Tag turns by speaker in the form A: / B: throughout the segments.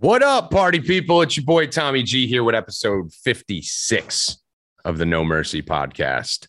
A: What up, party people? It's your boy Tommy G here with episode 56 of the No Mercy podcast.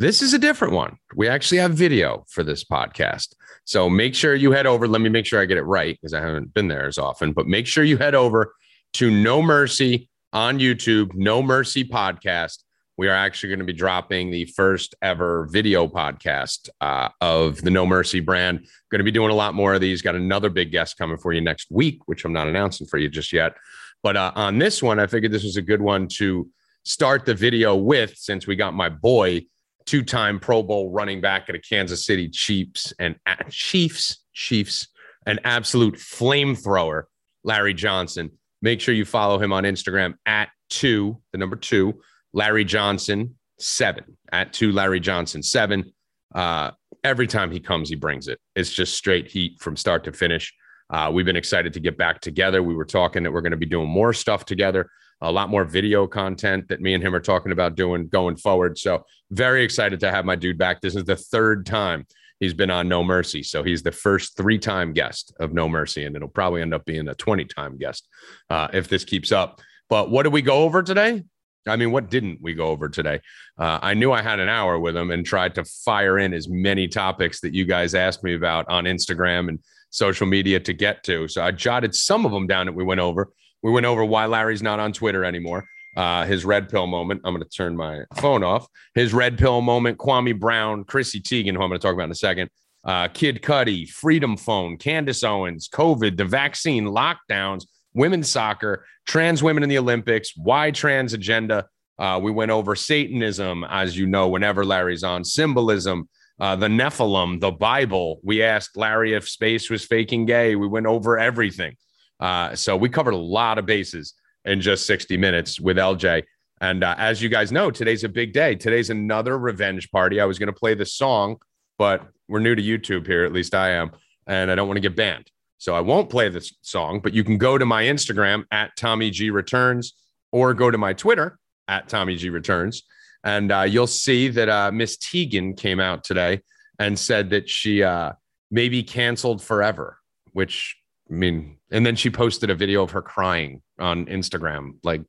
A: This is a different one. We actually have video for this podcast. So make sure you head over. Let me make sure I get it right because I haven't been there as often, but make sure you head over to No Mercy on YouTube, No Mercy podcast we are actually going to be dropping the first ever video podcast uh, of the No Mercy brand. Going to be doing a lot more of these. Got another big guest coming for you next week, which I'm not announcing for you just yet. But uh, on this one, I figured this was a good one to start the video with, since we got my boy, two-time Pro Bowl running back at a Kansas City Chiefs and uh, Chiefs, Chiefs, an absolute flamethrower, Larry Johnson. Make sure you follow him on Instagram at two, the number two Larry Johnson, seven. At two, Larry Johnson, seven. Uh, every time he comes, he brings it. It's just straight heat from start to finish. Uh, we've been excited to get back together. We were talking that we're going to be doing more stuff together, a lot more video content that me and him are talking about doing going forward. So, very excited to have my dude back. This is the third time he's been on No Mercy. So, he's the first three time guest of No Mercy, and it'll probably end up being a 20 time guest uh, if this keeps up. But what did we go over today? I mean, what didn't we go over today? Uh, I knew I had an hour with him and tried to fire in as many topics that you guys asked me about on Instagram and social media to get to. So I jotted some of them down that we went over. We went over why Larry's not on Twitter anymore. Uh, his red pill moment. I'm going to turn my phone off. His red pill moment. Kwame Brown, Chrissy Teigen, who I'm going to talk about in a second. Uh, Kid Cudi, Freedom Phone, Candace Owens, COVID, the vaccine, lockdowns, women's soccer, trans women in the Olympics, why trans agenda. Uh, we went over Satanism, as you know, whenever Larry's on, symbolism, uh, the Nephilim, the Bible. We asked Larry if space was faking gay. We went over everything. Uh, so we covered a lot of bases in just 60 minutes with LJ. And uh, as you guys know, today's a big day. Today's another revenge party. I was going to play the song, but we're new to YouTube here, at least I am, and I don't want to get banned. So I won't play this song, but you can go to my Instagram at Tommy G Returns or go to my Twitter at Tommy G Returns. And uh, you'll see that uh, Miss Teigen came out today and said that she uh, may be canceled forever, which I mean, and then she posted a video of her crying on Instagram. Like,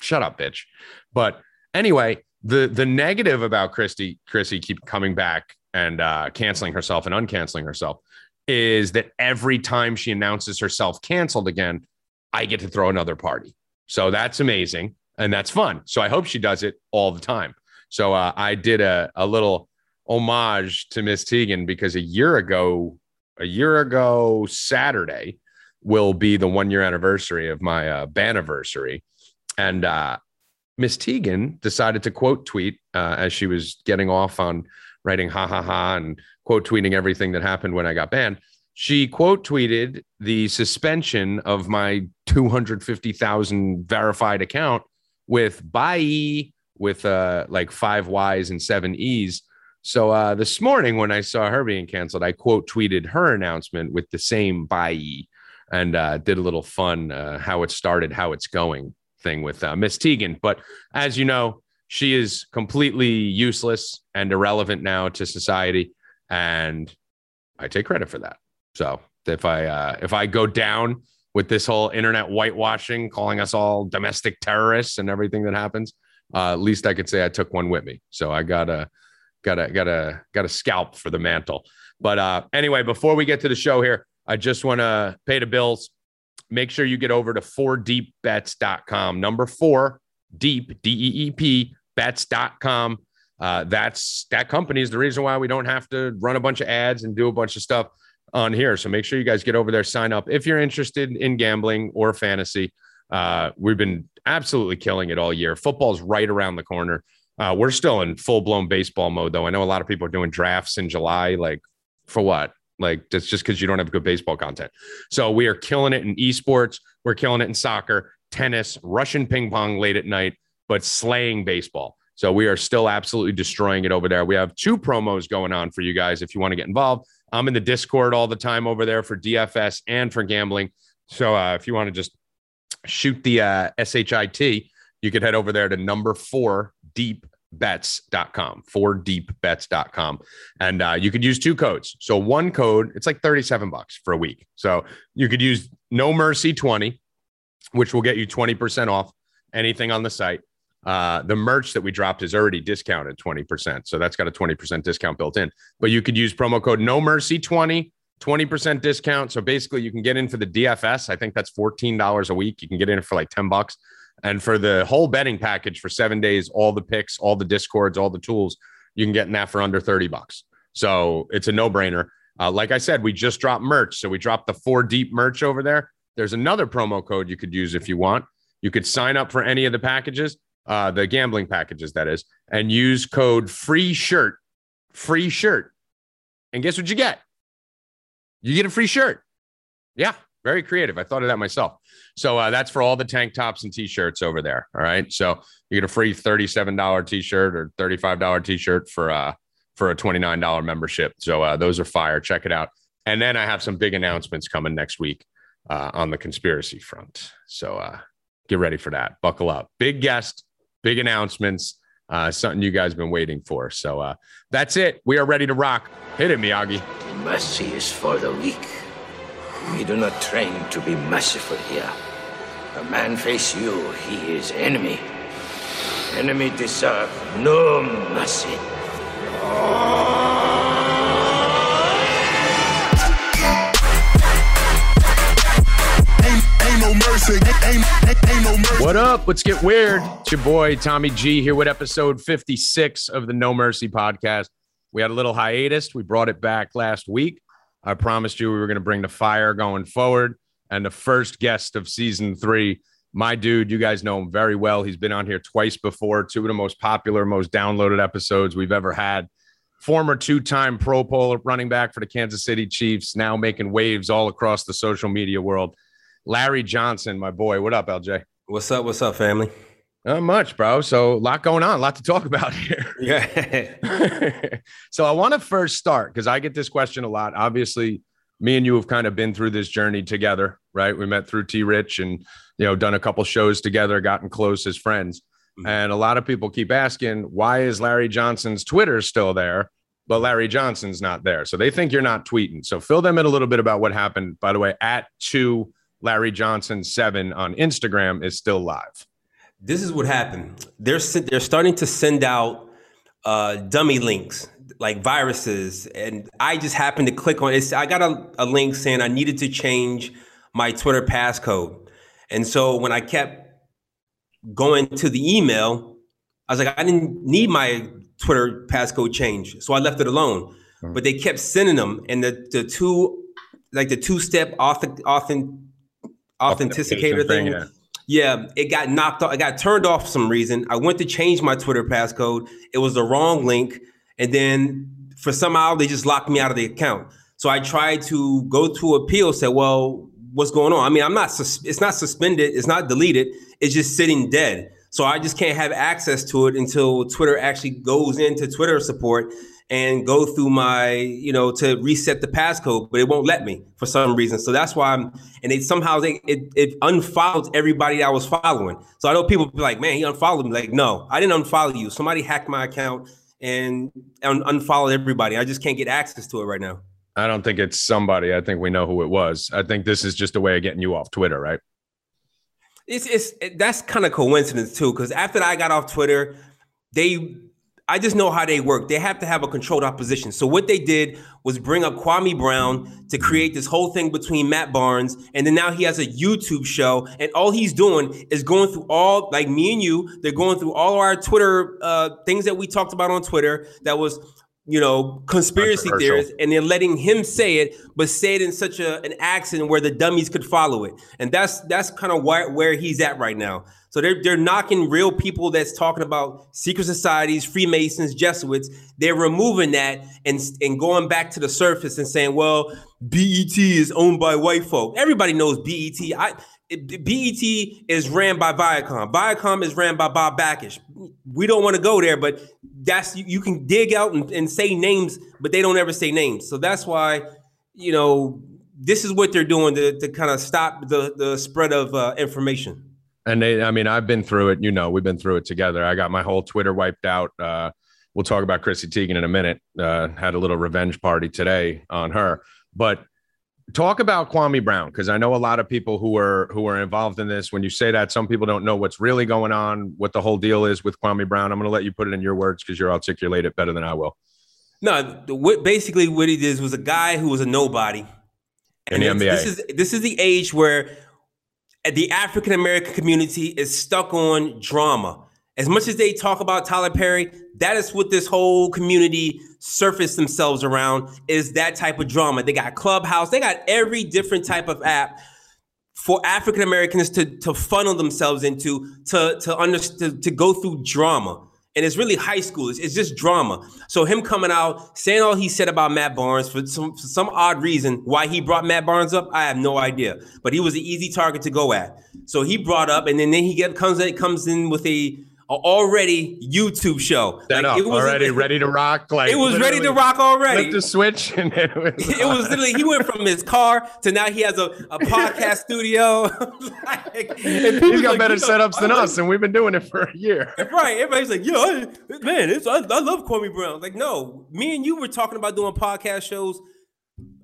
A: shut up, bitch. But anyway, the the negative about Christy, Chrissy keep coming back and uh, canceling herself and uncanceling herself is that every time she announces herself canceled again, I get to throw another party. So that's amazing and that's fun. So I hope she does it all the time. So uh, I did a, a little homage to Miss Teigen because a year ago, a year ago Saturday will be the one year anniversary of my uh, anniversary, and uh, Miss Teigen decided to quote tweet uh, as she was getting off on writing ha ha ha and quote tweeting everything that happened when I got banned. She quote tweeted the suspension of my 250,000 verified account with bye with uh like five Y's and seven E's. So uh this morning when I saw her being canceled, I quote tweeted her announcement with the same bye and uh did a little fun uh how it started, how it's going thing with uh, Miss Teigen. But as you know, she is completely useless and irrelevant now to society and I take credit for that. So if I uh, if I go down with this whole internet whitewashing, calling us all domestic terrorists and everything that happens, uh, at least I could say I took one with me. So I got a got a got a got a scalp for the mantle. But uh, anyway, before we get to the show here, I just want to pay the bills. Make sure you get over to 4deepbets.com. Number four, deep, D E E P, bets.com uh, that's that company is the reason why we don't have to run a bunch of ads and do a bunch of stuff on here. So make sure you guys get over there, sign up if you're interested in gambling or fantasy. Uh, we've been absolutely killing it all year. Football's right around the corner. Uh, we're still in full blown baseball mode, though. I know a lot of people are doing drafts in July. Like, for what? Like, that's just because you don't have good baseball content. So we are killing it in esports. We're killing it in soccer, tennis, Russian ping pong late at night, but slaying baseball. So we are still absolutely destroying it over there. We have two promos going on for you guys if you want to get involved. I'm in the Discord all the time over there for DFS and for gambling. So uh, if you want to just shoot the uh, SHIT, you could head over there to number four deepbets.com, four deepbets.com. And uh, you could use two codes. So one code, it's like 37 bucks for a week. So you could use no mercy 20 which will get you 20% off anything on the site. Uh, the merch that we dropped is already discounted 20%. So that's got a 20% discount built in. But you could use promo code No Mercy 20, 20% discount. So basically, you can get in for the DFS. I think that's $14 a week. You can get in for like 10 bucks. And for the whole betting package for seven days, all the picks, all the discords, all the tools, you can get in that for under 30 bucks. So it's a no brainer. Uh, like I said, we just dropped merch. So we dropped the four deep merch over there. There's another promo code you could use if you want. You could sign up for any of the packages, uh, the gambling packages, that is, and use code free shirt, free shirt. And guess what you get? You get a free shirt. Yeah, very creative. I thought of that myself. So uh, that's for all the tank tops and t-shirts over there. All right. So you get a free $37 t-shirt or $35 t-shirt for uh for a $29 membership. So uh, those are fire. Check it out. And then I have some big announcements coming next week uh, on the conspiracy front. So uh, get ready for that. Buckle up. Big guest, big announcements. Uh, something you guys have been waiting for. So uh, that's it. We are ready to rock. Hit it, Miyagi.
B: Mercy is for the weak. We do not train to be merciful here. A man face you, he is enemy. Enemy deserve no mercy.
A: What up? Let's get weird. It's your boy Tommy G here with episode 56 of the No Mercy podcast. We had a little hiatus. We brought it back last week. I promised you we were going to bring the fire going forward. And the first guest of season three, my dude, you guys know him very well. He's been on here twice before, two of the most popular, most downloaded episodes we've ever had. Former two time Pro Bowl running back for the Kansas City Chiefs, now making waves all across the social media world. Larry Johnson, my boy. What up, LJ?
C: What's up? What's up, family?
A: Not much, bro. So a lot going on, a lot to talk about here.
C: Yeah.
A: so I want to first start because I get this question a lot. Obviously, me and you have kind of been through this journey together, right? We met through T Rich and you know done a couple shows together, gotten close as friends. Mm-hmm. And a lot of people keep asking, why is Larry Johnson's Twitter still there? But Larry Johnson's not there. So they think you're not tweeting. So fill them in a little bit about what happened. By the way, at two Larry Johnson seven on Instagram is still live.
C: This is what happened. They're they're starting to send out uh, dummy links like viruses, and I just happened to click on it. I got a, a link saying I needed to change my Twitter passcode, and so when I kept going to the email, I was like, I didn't need my Twitter passcode change, so I left it alone. Mm-hmm. But they kept sending them, and the the two like the two step authent authenticator thing. Yeah. yeah, it got knocked off. It got turned off for some reason. I went to change my Twitter passcode. It was the wrong link. And then for somehow they just locked me out of the account. So I tried to go to appeal, said, well, what's going on? I mean, I'm not, sus- it's not suspended, it's not deleted, it's just sitting dead. So I just can't have access to it until Twitter actually goes into Twitter support and go through my, you know, to reset the passcode, but it won't let me for some reason. So that's why I'm, and it somehow they, it, it unfollows everybody I was following. So I know people be like, man, he unfollowed me. Like, no, I didn't unfollow you. Somebody hacked my account and un- unfollowed everybody. I just can't get access to it right now.
A: I don't think it's somebody. I think we know who it was. I think this is just a way of getting you off Twitter, right?
C: It's it's it, that's kind of coincidence too, because after I got off Twitter, they I just know how they work. They have to have a controlled opposition. So what they did was bring up Kwame Brown to create this whole thing between Matt Barnes, and then now he has a YouTube show, and all he's doing is going through all like me and you. They're going through all our Twitter uh, things that we talked about on Twitter. That was you know, conspiracy theorists, and they're letting him say it, but say it in such a, an accent where the dummies could follow it. And that's that's kind of where, where he's at right now. So they're they're knocking real people that's talking about secret societies, Freemasons, Jesuits. They're removing that and and going back to the surface and saying, well, BET is owned by white folk. Everybody knows BET. I BET is ran by Viacom. Viacom is ran by Bob Bakish. We don't want to go there, but that's you, you can dig out and, and say names, but they don't ever say names. So that's why, you know, this is what they're doing to, to kind of stop the, the spread of uh, information.
A: And they, I mean, I've been through it. You know, we've been through it together. I got my whole Twitter wiped out. Uh, we'll talk about Chrissy Teigen in a minute. Uh, had a little revenge party today on her, but talk about Kwame Brown because I know a lot of people who are who are involved in this. When you say that, some people don't know what's really going on, what the whole deal is with Kwame Brown. I'm going to let you put it in your words because you're articulate it better than I will.
C: No, what basically what he did was a guy who was a nobody.
A: In the NBA.
C: This is this is the age where the African American community is stuck on drama. As much as they talk about Tyler Perry, that is what this whole community surface themselves around is that type of drama. They got Clubhouse, they got every different type of app for African Americans to to funnel themselves into to to understand to go through drama. And it's really high school. It's, it's, just drama. So him coming out saying all he said about Matt Barnes for some for some odd reason why he brought Matt Barnes up, I have no idea. But he was an easy target to go at. So he brought up, and then, then he get comes comes in with a already YouTube show.
A: Like, up, it was already ready to rock. Like
C: it was ready to rock already.
A: The switch, and it was,
C: it was literally he went from his car to now he has a, a podcast studio.
A: like, He's got like, better setups than us, and we've been doing it for a year.
C: Right? Everybody's like, "Yo, man, it's, I, I love Kwame Brown." Like, no, me and you were talking about doing podcast shows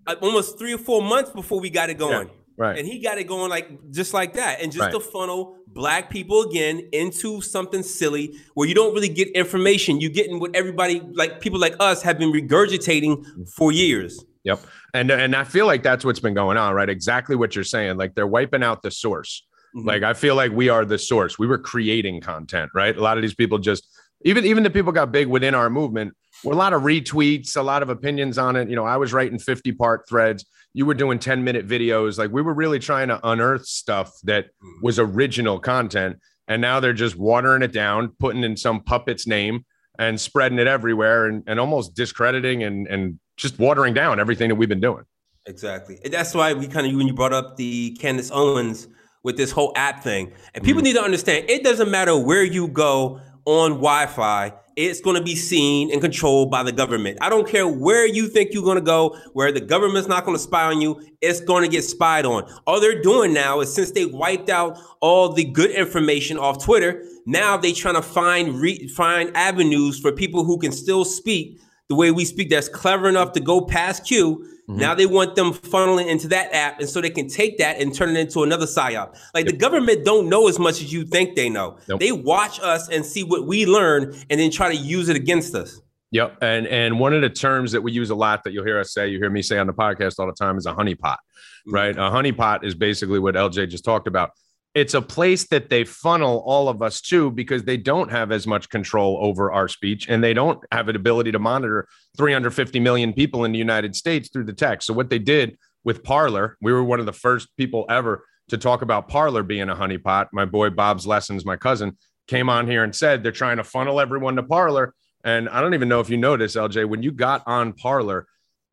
C: uh, almost three or four months before we got it going. Yeah.
A: Right.
C: And he got it going like just like that. And just right. to funnel black people again into something silly where you don't really get information. You're getting what everybody like people like us have been regurgitating for years.
A: Yep. And and I feel like that's what's been going on, right? Exactly what you're saying. Like they're wiping out the source. Mm-hmm. Like I feel like we are the source. We were creating content, right? A lot of these people just even even the people got big within our movement were a lot of retweets, a lot of opinions on it. You know, I was writing 50 part threads you were doing 10 minute videos. Like we were really trying to unearth stuff that mm-hmm. was original content. And now they're just watering it down, putting in some puppet's name and spreading it everywhere and, and almost discrediting and, and just watering down everything that we've been doing.
C: Exactly. that's why we kind of, when you brought up the Candace Owens with this whole app thing, and people mm-hmm. need to understand it doesn't matter where you go on Wi Fi, it's going to be seen and controlled by the government. I don't care where you think you're going to go, where the government's not going to spy on you, it's going to get spied on. All they're doing now is since they wiped out all the good information off Twitter, now they're trying to find re- find avenues for people who can still speak the way we speak that's clever enough to go past Q Mm-hmm. Now they want them funneling into that app, and so they can take that and turn it into another psyop. Like yep. the government don't know as much as you think they know. Nope. They watch us and see what we learn, and then try to use it against us.
A: Yep. And and one of the terms that we use a lot that you'll hear us say, you hear me say on the podcast all the time is a honeypot, mm-hmm. right? A honeypot is basically what LJ just talked about it's a place that they funnel all of us to because they don't have as much control over our speech and they don't have an ability to monitor 350 million people in the United States through the tech. So what they did with Parler, we were one of the first people ever to talk about Parler being a honeypot. My boy Bob's Lessons, my cousin, came on here and said they're trying to funnel everyone to Parler. And I don't even know if you noticed, LJ, when you got on Parler,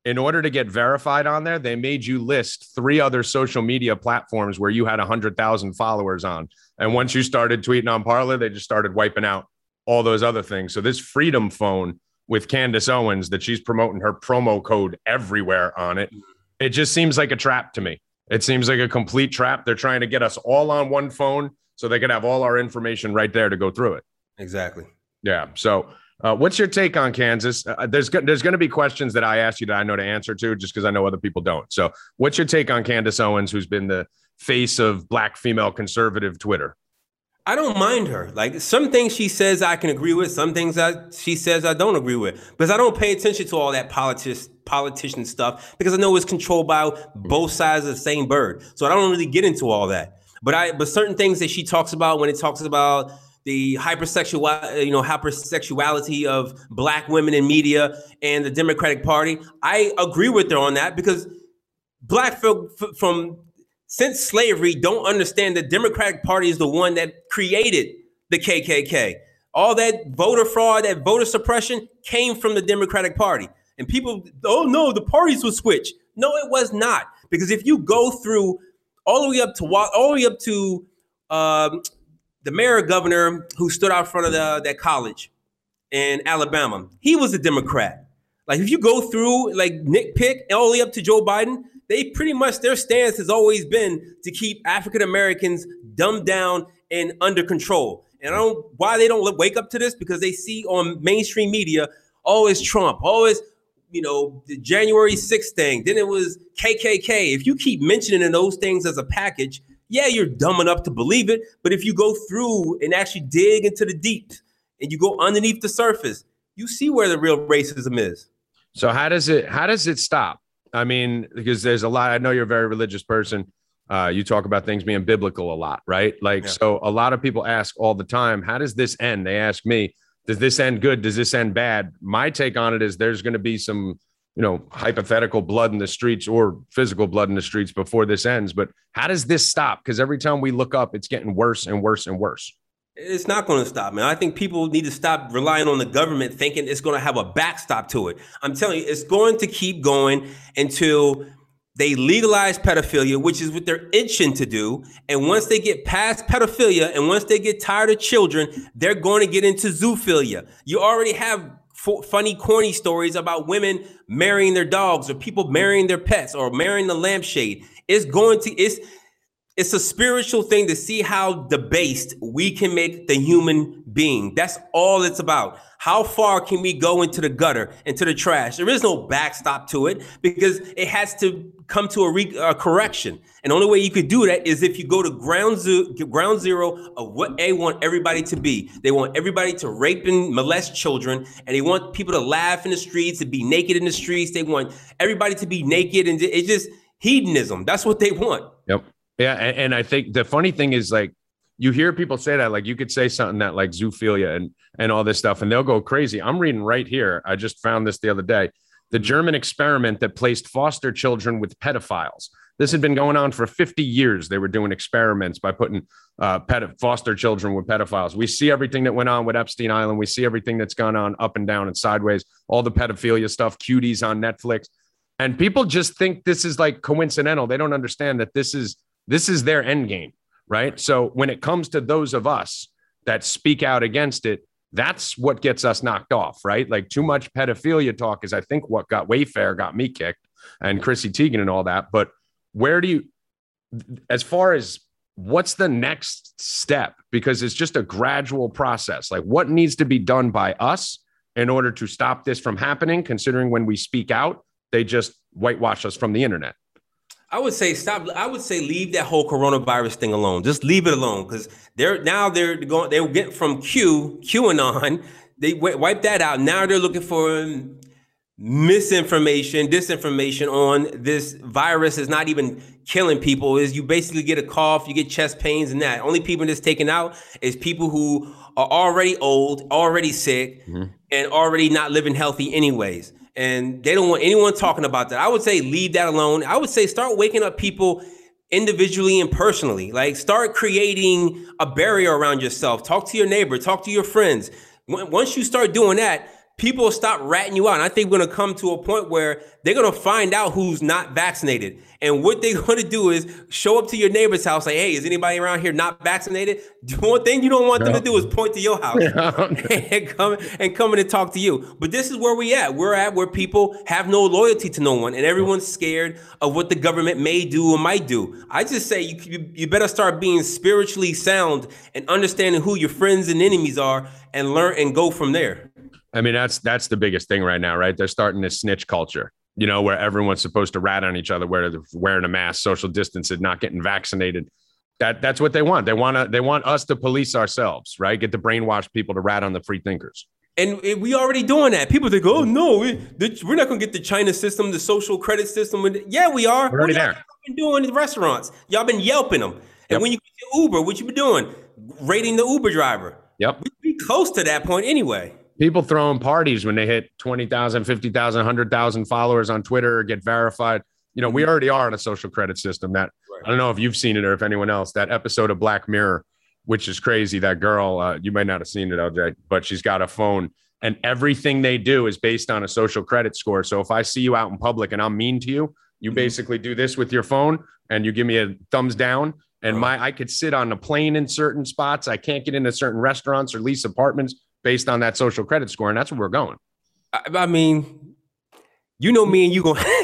A: in order to get verified on there, they made you list three other social media platforms where you had 100,000 followers on. And once you started tweeting on Parler, they just started wiping out all those other things. So this Freedom phone with Candace Owens that she's promoting her promo code everywhere on it, it just seems like a trap to me. It seems like a complete trap. They're trying to get us all on one phone so they can have all our information right there to go through it.
C: Exactly.
A: Yeah. So uh, what's your take on Candace? Uh, there's there's going to be questions that I ask you that I know to answer to, just because I know other people don't. So, what's your take on Candace Owens, who's been the face of Black female conservative Twitter?
C: I don't mind her. Like some things she says I can agree with, some things that she says I don't agree with, because I don't pay attention to all that politics politician stuff because I know it's controlled by both sides of the same bird. So I don't really get into all that. But I but certain things that she talks about when it talks about the hypersexual, you know, hypersexuality of black women in media and the Democratic Party. I agree with her on that because black folk from since slavery don't understand the Democratic Party is the one that created the KKK. All that voter fraud, that voter suppression came from the Democratic Party. And people, oh no, the parties will switch. No, it was not. Because if you go through all the way up to all the way up to um, the mayor governor who stood out front of the, that college in Alabama, he was a Democrat. Like if you go through like Nick Pick all the way up to Joe Biden, they pretty much their stance has always been to keep African Americans dumbed down and under control. And I don't why they don't wake up to this because they see on mainstream media oh, always Trump, oh, always you know, the January 6th thing. Then it was KKK. If you keep mentioning those things as a package, yeah, you're dumb enough to believe it. But if you go through and actually dig into the deep and you go underneath the surface, you see where the real racism is.
A: So how does it how does it stop? I mean, because there's a lot. I know you're a very religious person. Uh, you talk about things being biblical a lot, right? Like, yeah. so a lot of people ask all the time, how does this end? They ask me, does this end good? Does this end bad? My take on it is there's going to be some, you know, hypothetical blood in the streets or physical blood in the streets before this ends. But how does this stop? Because every time we look up, it's getting worse and worse and worse.
C: It's not going to stop, man. I think people need to stop relying on the government thinking it's going to have a backstop to it. I'm telling you, it's going to keep going until they legalize pedophilia, which is what they're itching to do. And once they get past pedophilia and once they get tired of children, they're going to get into zoophilia. You already have f- funny, corny stories about women marrying their dogs or people marrying their pets or marrying the lampshade. It's going to, it's, it's a spiritual thing to see how debased we can make the human being. That's all it's about. How far can we go into the gutter, into the trash? There is no backstop to it because it has to come to a, re- a correction. And the only way you could do that is if you go to ground, zo- ground zero of what they want everybody to be. They want everybody to rape and molest children, and they want people to laugh in the streets, to be naked in the streets. They want everybody to be naked, and it's just hedonism. That's what they want.
A: Yep. Yeah, and, and I think the funny thing is like you hear people say that like you could say something that like zoophilia and and all this stuff and they'll go crazy. I'm reading right here. I just found this the other day. The german experiment that placed foster children with pedophiles. This had been going on for 50 years. They were doing experiments by putting uh, ped- foster children with pedophiles. We see everything that went on with epstein island. We see everything that's gone on up and down and sideways all the pedophilia stuff cuties on netflix. And people just think this is like coincidental. They don't understand that this is this is their end game right? So when it comes to those of us that speak out against it, that's what gets us knocked off, right? Like too much pedophilia talk is, I think, what got Wayfair got me kicked and Chrissy Teigen and all that. But where do you, as far as what's the next step? Because it's just a gradual process. Like what needs to be done by us in order to stop this from happening, considering when we speak out, they just whitewash us from the internet.
C: I would say stop. I would say leave that whole coronavirus thing alone. Just leave it alone because they're now they're going. They get from Q QAnon. They wipe that out. Now they're looking for misinformation, disinformation on this virus is not even killing people. Is you basically get a cough, you get chest pains, and that. Only people that's taken out is people who are already old, already sick, mm-hmm. and already not living healthy, anyways and they don't want anyone talking about that. I would say leave that alone. I would say start waking up people individually and personally. Like start creating a barrier around yourself. Talk to your neighbor, talk to your friends. Once you start doing that, people will stop ratting you out. And I think we're going to come to a point where they're going to find out who's not vaccinated. And what they're going to do is show up to your neighbor's house, like, hey, is anybody around here not vaccinated? The one thing you don't want no. them to do is point to your house and come and come in and talk to you. But this is where we at. We're at where people have no loyalty to no one, and everyone's scared of what the government may do or might do. I just say you, you better start being spiritually sound and understanding who your friends and enemies are, and learn and go from there.
A: I mean, that's that's the biggest thing right now, right? They're starting this snitch culture, you know, where everyone's supposed to rat on each other, where they're wearing a mask, social distancing, not getting vaccinated. That that's what they want. They want to they want us to police ourselves, right? Get the brainwashed people to rat on the free thinkers.
C: And we already doing that. People think, oh mm. no, we, are not going to get the China system, the social credit system. Yeah, we are.
A: We're already what there.
C: Been doing in the restaurants. Y'all been yelping them. And yep. when you get Uber, what you been doing? Rating the Uber driver.
A: Yep.
C: We be close to that point anyway
A: people throwing parties when they hit 20,000, 50,000, 100,000 followers on Twitter or get verified. You know, we mm-hmm. already are in a social credit system that right. I don't know if you've seen it or if anyone else, that episode of Black Mirror, which is crazy. That girl, uh, you might not have seen it, LJ, but she's got a phone and everything they do is based on a social credit score. So if I see you out in public and I'm mean to you, you mm-hmm. basically do this with your phone and you give me a thumbs down and my I could sit on a plane in certain spots. I can't get into certain restaurants or lease apartments based on that social credit score, and that's where we're going.
C: I, I mean, you know me and you gonna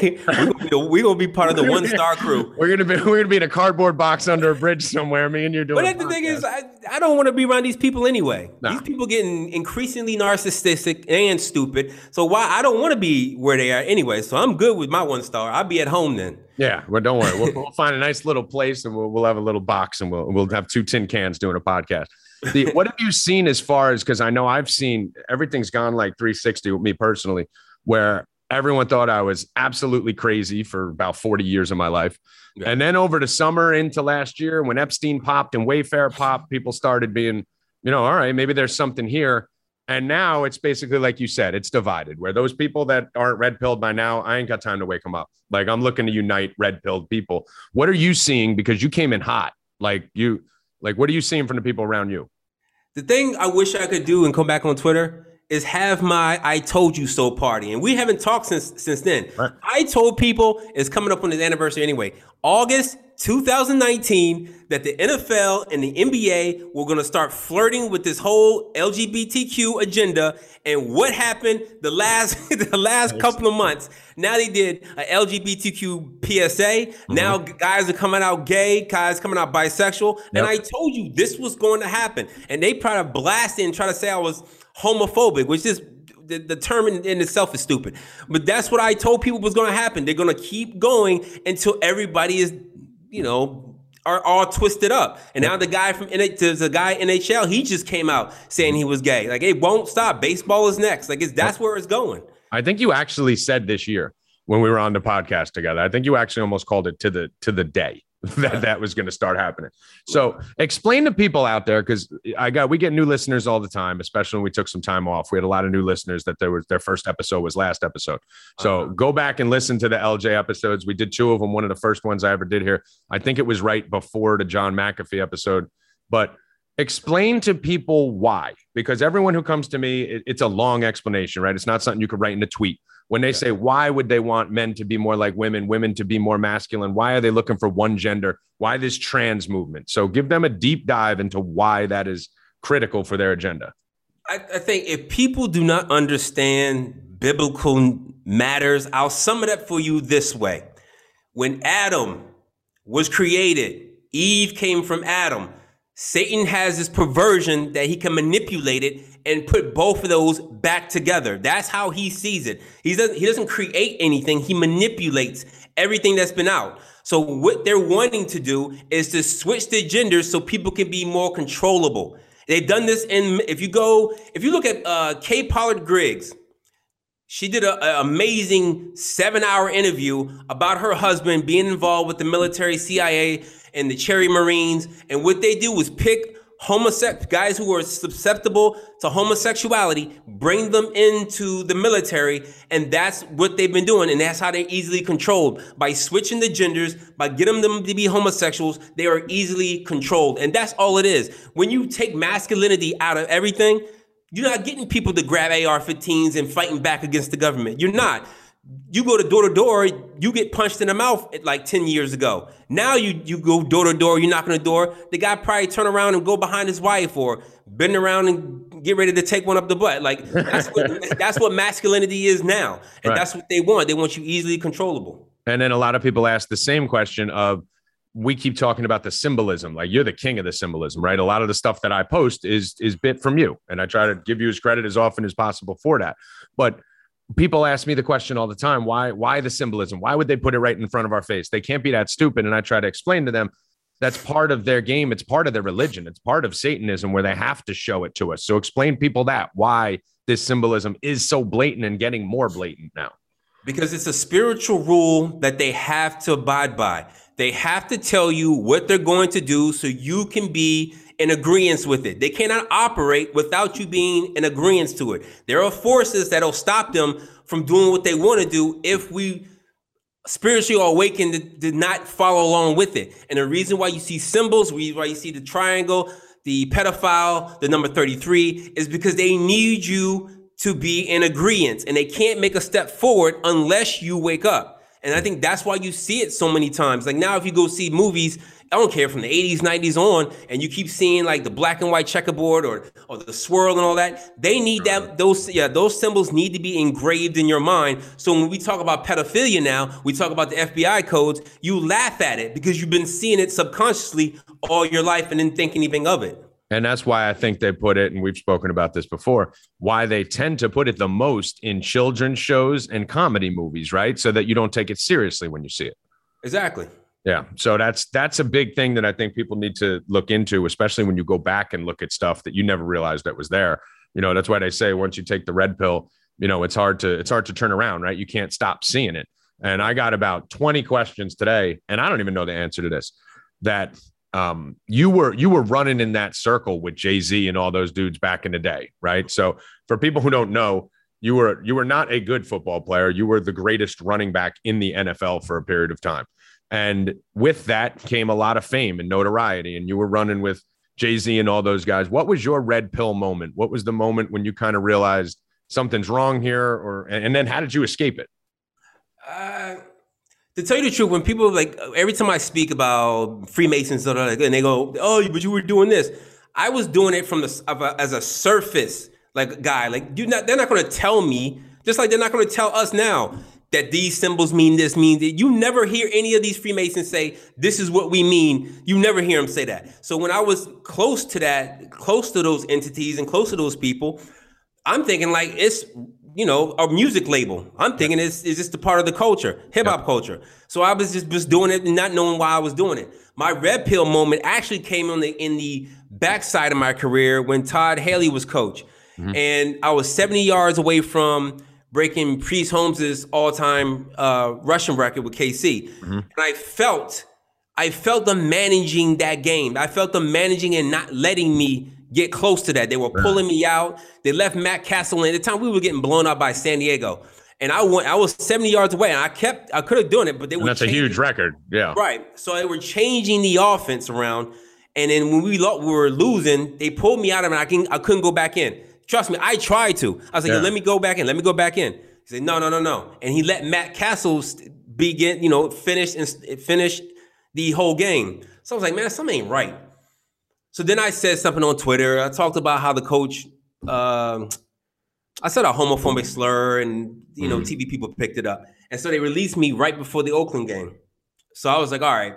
C: we're gonna be part of the one star crew.
A: We're gonna be we're gonna be in a cardboard box under a bridge somewhere. Me and you're doing.
C: But the thing is, I, I don't want to be around these people anyway. These people getting increasingly narcissistic and stupid. So why I don't want to be where they are anyway. So I'm good with my one star. I'll be at home then.
A: Yeah, well, don't worry. We'll, we'll find a nice little place and we'll we'll have a little box and we'll we'll have two tin cans doing a podcast. The, what have you seen as far as because I know I've seen everything's gone like 360 with me personally, where Everyone thought I was absolutely crazy for about 40 years of my life. Yeah. And then over the summer into last year, when Epstein popped and Wayfair popped, people started being, you know, all right, maybe there's something here. And now it's basically like you said, it's divided where those people that aren't red pilled by now, I ain't got time to wake them up. Like I'm looking to unite red pilled people. What are you seeing? Because you came in hot. Like you, like, what are you seeing from the people around you?
C: The thing I wish I could do and come back on Twitter is have my I told you so party. And we haven't talked since since then. Right. I told people it's coming up on his anniversary anyway. August 2019 that the NFL and the NBA were going to start flirting with this whole LGBTQ agenda. And what happened the last the last couple of months? Now they did a LGBTQ PSA. Mm-hmm. Now guys are coming out gay, guys coming out bisexual. Yep. And I told you this was going to happen. And they try to blast it and try to say I was homophobic, which is the, the term in, in, itself is stupid. But that's what I told people was going to happen. They're going to keep going until everybody is, you know, are all twisted up. And now the guy from there's a guy NHL, he just came out saying he was gay. Like it won't stop. Baseball is next. Like it's that's where it's going.
A: I think you actually said this year when we were on the podcast together. I think you actually almost called it to the to the day. that that was going to start happening. So explain to people out there because I got we get new listeners all the time, especially when we took some time off. We had a lot of new listeners that there was their first episode was last episode. So uh-huh. go back and listen to the LJ episodes. We did two of them. One of the first ones I ever did here. I think it was right before the John McAfee episode, but explain to people why because everyone who comes to me it, it's a long explanation right it's not something you could write in a tweet when they yeah. say why would they want men to be more like women women to be more masculine? Why are they looking for one gender? Why this trans movement? So give them a deep dive into why that is critical for their agenda.
C: I, I think if people do not understand biblical matters i'll sum it up for you this way. When adam was created eve came from adam. Satan has this perversion that he can manipulate it and put both of those back together. That's how he sees it. He doesn't he doesn't create anything. He manipulates everything that's been out. So what they're wanting to do is to switch the genders so people can be more controllable. They've done this in if you go if you look at uh, Kay Pollard Griggs, she did an amazing seven hour interview about her husband being involved with the military, CIA, and the Cherry Marines. And what they do is pick homosexual guys who are susceptible to homosexuality, bring them into the military, and that's what they've been doing, and that's how they're easily controlled by switching the genders, by getting them to be homosexuals. They are easily controlled, and that's all it is. When you take masculinity out of everything, you're not getting people to grab AR-15s and fighting back against the government. You're not you go to door to door, you get punched in the mouth like 10 years ago. Now you you go door to door, you knock on the door, the guy probably turn around and go behind his wife or bend around and get ready to take one up the butt. Like that's what that's what masculinity is now. And right. that's what they want. They want you easily controllable.
A: And then a lot of people ask the same question of we keep talking about the symbolism like you're the king of the symbolism right a lot of the stuff that i post is is bit from you and i try to give you as credit as often as possible for that but people ask me the question all the time why why the symbolism? Why would they put it right in front of our face? They can't be that stupid and i try to explain to them that's part of their game. It's part of their religion. It's part of satanism where they have to show it to us. So explain people that why this symbolism is so blatant and getting more blatant now.
C: Because it's a spiritual rule that they have to abide by they have to tell you what they're going to do so you can be in agreement with it. They cannot operate without you being in agreement to it. There are forces that'll stop them from doing what they want to do if we spiritually awakened to, not follow along with it. And the reason why you see symbols, why you see the triangle, the pedophile, the number 33, is because they need you to be in agreement and they can't make a step forward unless you wake up. And I think that's why you see it so many times. Like now, if you go see movies, I don't care from the 80s, 90s on, and you keep seeing like the black and white checkerboard or or the swirl and all that, they need that those yeah, those symbols need to be engraved in your mind. So when we talk about pedophilia now, we talk about the FBI codes, you laugh at it because you've been seeing it subconsciously all your life and didn't think anything of it.
A: And that's why I think they put it, and we've spoken about this before, why they tend to put it the most in children's shows and comedy movies, right? So that you don't take it seriously when you see it.
C: Exactly.
A: Yeah. So that's that's a big thing that I think people need to look into, especially when you go back and look at stuff that you never realized that was there. You know, that's why they say once you take the red pill, you know, it's hard to it's hard to turn around, right? You can't stop seeing it. And I got about 20 questions today, and I don't even know the answer to this. That um, you were you were running in that circle with Jay Z and all those dudes back in the day, right? So for people who don't know, you were you were not a good football player. You were the greatest running back in the NFL for a period of time, and with that came a lot of fame and notoriety. And you were running with Jay Z and all those guys. What was your red pill moment? What was the moment when you kind of realized something's wrong here, or and then how did you escape it?
C: Uh to tell you the truth, when people like every time I speak about Freemasons and they go, "Oh, but you were doing this," I was doing it from the as a surface like guy. Like you, not they're not going to tell me, just like they're not going to tell us now that these symbols mean this, mean that. You never hear any of these Freemasons say, "This is what we mean." You never hear them say that. So when I was close to that, close to those entities and close to those people, I'm thinking like it's you know, a music label. I'm thinking it's, it's just a part of the culture, hip hop yep. culture. So I was just, just doing it and not knowing why I was doing it. My red pill moment actually came on the in the backside of my career when Todd Haley was coach. Mm-hmm. And I was 70 yards away from breaking Priest Holmes's all-time uh, rushing record with KC. Mm-hmm. And I felt I felt them managing that game. I felt them managing and not letting me get close to that. They were pulling me out. They left Matt Cassel in. At the time, we were getting blown out by San Diego. And I went, I was 70 yards away and I kept, I could have done it, but they
A: and
C: were.
A: That's changing. a huge record. Yeah.
C: Right. So they were changing the offense around. And then when we, we were losing, they pulled me out of it. I, can, I couldn't go back in. Trust me, I tried to. I was like, yeah. let me go back in. Let me go back in. He said, no, no, no, no. And he let Matt Cassels begin, you know, finish and finish the whole game. So I was like, man, something ain't right. So then I said something on Twitter. I talked about how the coach, um, I said a homophobic slur, and you know, mm-hmm. TV people picked it up, and so they released me right before the Oakland game. So I was like, all right,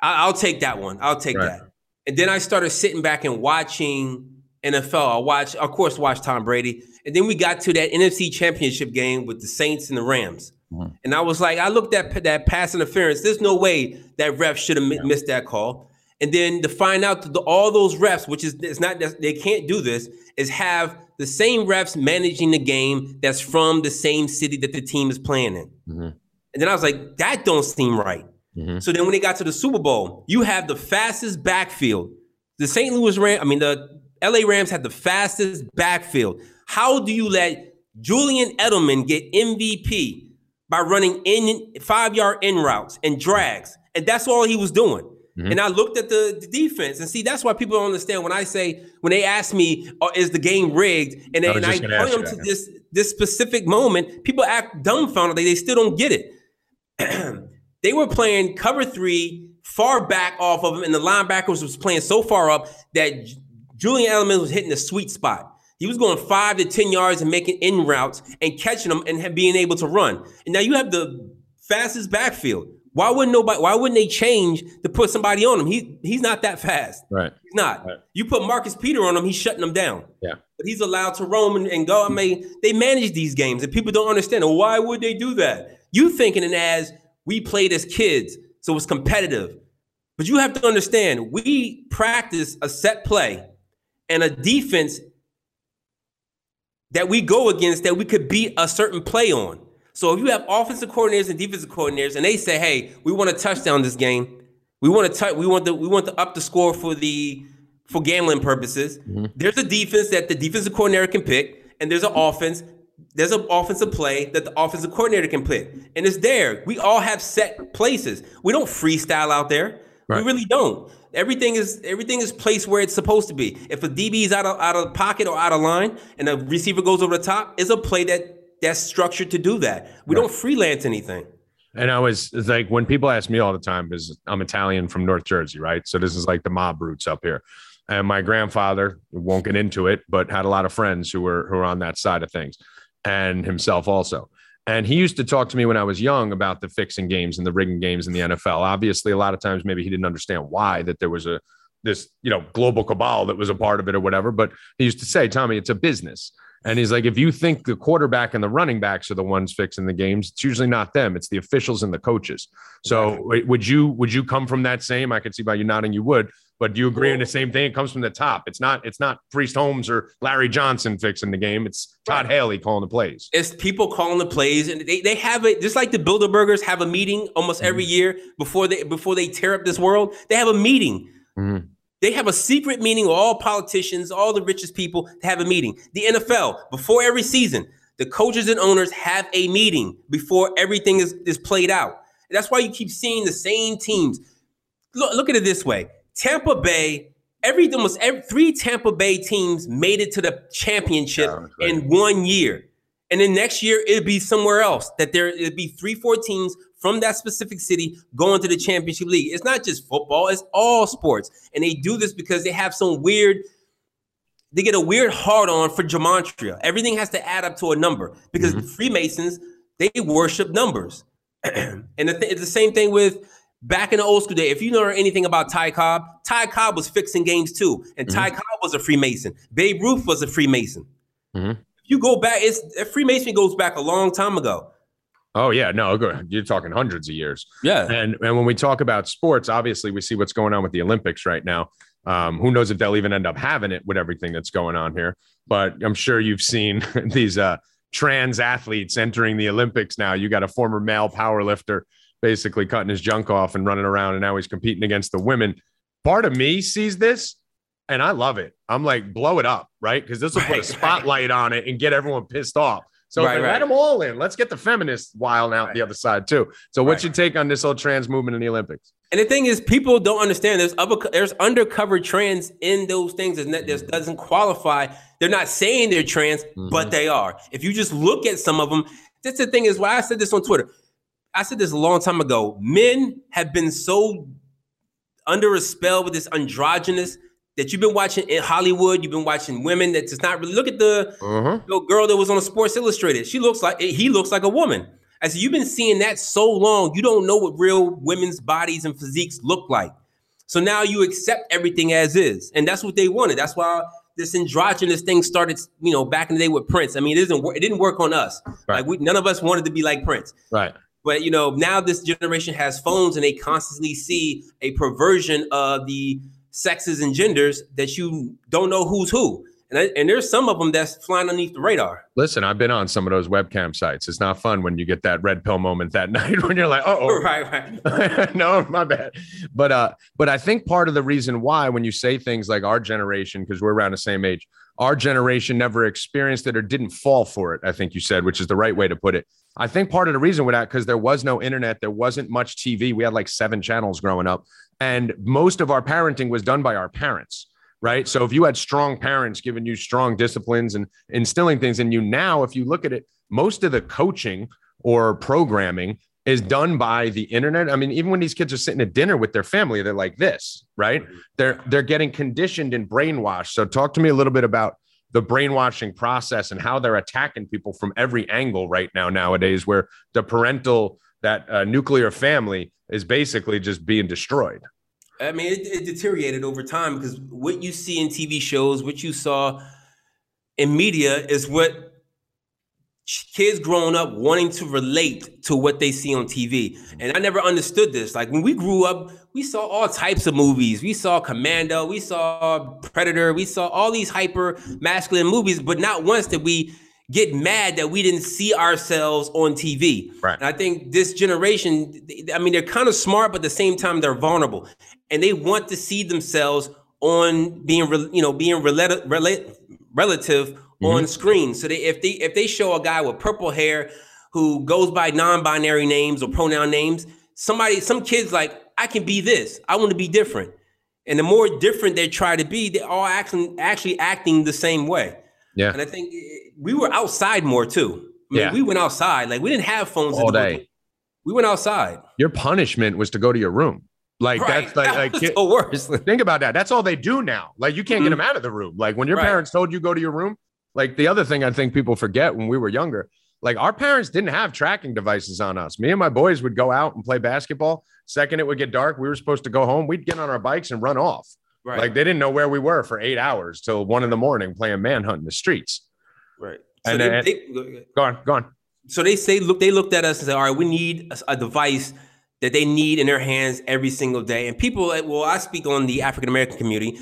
C: I- will take that one. I'll take right. that. And then I started sitting back and watching NFL. I watched, of course, watch Tom Brady, and then we got to that NFC Championship game with the Saints and the Rams. Mm-hmm. And I was like, I looked at that pass interference. There's no way that ref should have yeah. missed that call and then to find out that the, all those refs, which is it's not that they can't do this, is have the same refs managing the game that's from the same city that the team is playing in. Mm-hmm. And then I was like, that don't seem right. Mm-hmm. So then when they got to the Super Bowl, you have the fastest backfield. The St. Louis Rams, I mean the LA Rams had the fastest backfield. How do you let Julian Edelman get MVP by running in five yard in routes and drags? And that's all he was doing. Mm-hmm. And I looked at the, the, defense and see that's why people don't understand when I say when they ask me oh, is the game rigged and, they, I, and I point them to this this specific moment, people act dumbfounded. They, they still don't get it. they were playing cover three far back off of them, and the linebackers was playing so far up that Julian Edelman was hitting the sweet spot. He was going five to ten yards and making in routes and catching them and being able to run. And now you have the fastest backfield. Why wouldn't nobody? Why wouldn't they change to put somebody on him? He he's not that fast.
A: Right.
C: He's not. Right. You put Marcus Peter on him, he's shutting them down.
A: Yeah.
C: But he's allowed to roam and, and go. I mean, they manage these games, and people don't understand. Well, why would they do that? You thinking it as we played as kids, so it's competitive. But you have to understand, we practice a set play and a defense that we go against that we could beat a certain play on. So if you have offensive coordinators and defensive coordinators, and they say, "Hey, we want a touchdown this game. We want to touch. We want the we want to up the score for the for gambling purposes." Mm-hmm. There's a defense that the defensive coordinator can pick, and there's an offense. There's an offensive play that the offensive coordinator can pick, and it's there. We all have set places. We don't freestyle out there. Right. We really don't. Everything is everything is placed where it's supposed to be. If a DB is out of out of pocket or out of line, and a receiver goes over the top, it's a play that that's structured to do that. We right. don't freelance anything.
A: And I was like, when people ask me all the time, because I'm Italian from North Jersey, right? So this is like the mob roots up here. And my grandfather won't get into it, but had a lot of friends who were who were on that side of things, and himself also. And he used to talk to me when I was young about the fixing games and the rigging games in the NFL. Obviously, a lot of times maybe he didn't understand why that there was a this you know global cabal that was a part of it or whatever. But he used to say, Tommy, it's a business. And he's like, if you think the quarterback and the running backs are the ones fixing the games, it's usually not them. It's the officials and the coaches. So would you would you come from that same? I could see by you nodding, you would. But do you agree on the same thing? It comes from the top. It's not. It's not Priest Holmes or Larry Johnson fixing the game. It's Todd Haley calling the plays.
C: It's people calling the plays, and they, they have it just like the Bilderbergers have a meeting almost every
A: Mm-hmm.
C: year before they before they tear up this world. They have a meeting.
A: Mhm.
C: They have a secret meeting with all politicians, all the richest people have a meeting. The NFL, before every season, the coaches and owners have a meeting before everything is, is played out. That's why you keep seeing the same teams. Look, look at it this way Tampa Bay, every almost every, three Tampa Bay teams made it to the championship
A: Yeah,
C: in one year. And then next year it'd be somewhere else. That there it'd be three, four teams from that specific city going to the championship league. It's not just football, it's all sports. And they do this because they have some weird, they get a weird hard on for gematria. Everything has to add up to a number because
A: Mhm.
C: the Freemasons, they worship numbers. and the th- it's the same thing with back in the old school day. If you know anything about Ty Cobb, Ty Cobb was fixing games too. And Ty Cobb was a Freemason. Babe Ruth was a Freemason.
A: Mhm.
C: You go back, it's Freemason goes back a long time ago.
A: Oh yeah, no, you're talking hundreds of years.
C: Yeah.
A: And and when we talk about sports, obviously we see what's going on with the Olympics right now. Um, who knows if they'll even end up having it with everything that's going on here? But I'm sure you've seen these uh, trans athletes entering the Olympics now. You got a former male power lifter basically cutting his junk off and running around, and now he's competing against the women. Part of me sees this, and I love it. I'm like, blow it up, right? Because this will put
C: Right,
A: a
C: right.
A: spotlight on it and get everyone pissed off. So
C: Right,
A: let them all in. Let's get the feminists wild out the other side too. So, what's
C: Right.
A: your take on this whole trans movement in the Olympics?
C: And the thing is, people don't understand. There's other, there's undercover trans in those things, and that just mm. doesn't qualify. They're not saying they're trans, but mm-hmm. they are. If you just look at some of them, that's the thing is why I said this on Twitter. I said this a long time ago. Men have been so under a spell with this androgynous that you've been watching in Hollywood. You've been watching women that just not really look at the
A: Uh-huh.
C: girl that was on a Sports Illustrated. She looks like he looks like a woman. I said, you've been seeing that so long, you don't know what real women's bodies and physiques look like. So now you accept everything as is, and that's what they wanted. That's why this androgynous thing started, you know, back in the day with Prince. I mean, it isn't. It didn't work on us.
A: Right.
C: Like we, none of us wanted to be like Prince.
A: Right.
C: But you know, now this generation has phones and they constantly see a perversion of the sexes and genders that you don't know who's who. And, I, and there's some of them that's flying underneath the radar.
A: Listen, I've been on some of those webcam sites. It's not fun when you get that red pill moment that night when you're like, oh,
C: right, right.
A: no, my bad. But uh, but I think part of the reason why when you say things like our generation, because we're around the same age, our generation never experienced it or didn't fall for it. I think you said, which is the right way to put it. I think part of the reason with that because there was no internet, there wasn't much TV. We had like seven channels growing up, and most of our parenting was done by our parents. Right. So if you had strong parents giving you strong disciplines and instilling things in you now, if you look at it, most of the coaching or programming is done by the internet. I mean, even when these kids are sitting at dinner with their family, they're like this, right? They're they're getting conditioned and brainwashed. So talk to me a little bit about the brainwashing process and how they're attacking people from every angle right now nowadays where the parental that uh, nuclear family is basically just being destroyed.
C: I mean, it, it deteriorated over time because what you see in TV shows, what you saw in media, is what kids growing up wanting to relate to what they see on TV. And I never understood this. Like when we grew up, we saw all types of movies. We saw Commando, we saw Predator, we saw all these hyper masculine movies, but not once did we get mad that we didn't see ourselves on TV.
A: Right.
C: And I think this generation, I mean, they're kind of smart, but at the same time, they're vulnerable, and they want to see themselves on being, you know, being relate, relative mm-hmm. on screen. So they, if they if they show a guy with purple hair who goes by non-binary names or pronoun names, somebody, some kids like, I can be this. I want to be different. And the more different they try to be, they're all acting actually acting the same way.
A: Yeah.
C: And I think eh, we were outside more too. I mean,
A: Yeah.
C: we went outside. Like we didn't have phones
A: All day.
C: We went outside.
A: Your punishment was to go to your room. Like
C: Right.
A: that's like,
C: That
A: like
C: the worst.
A: think about that. That's all they do now. Like you can't get
C: Mhm.
A: them out of the room. Like when your
C: Right.
A: parents told you go to your room. Like the other thing I think people forget when we were younger, like our parents didn't have tracking devices on us. Me and my boys would go out and play basketball. Second it would get dark, we were supposed to go home. We'd get on our bikes and run off.
C: Right.
A: Like they didn't know where we were for eight hours till one in the morning playing manhunt in the streets.
C: right. So
A: And
C: they,
A: then-
C: they-
A: Go on, go on.
C: so they say look they looked at us and said all right we need a, a device that they need in their hands every single day and people well i speak on the african american community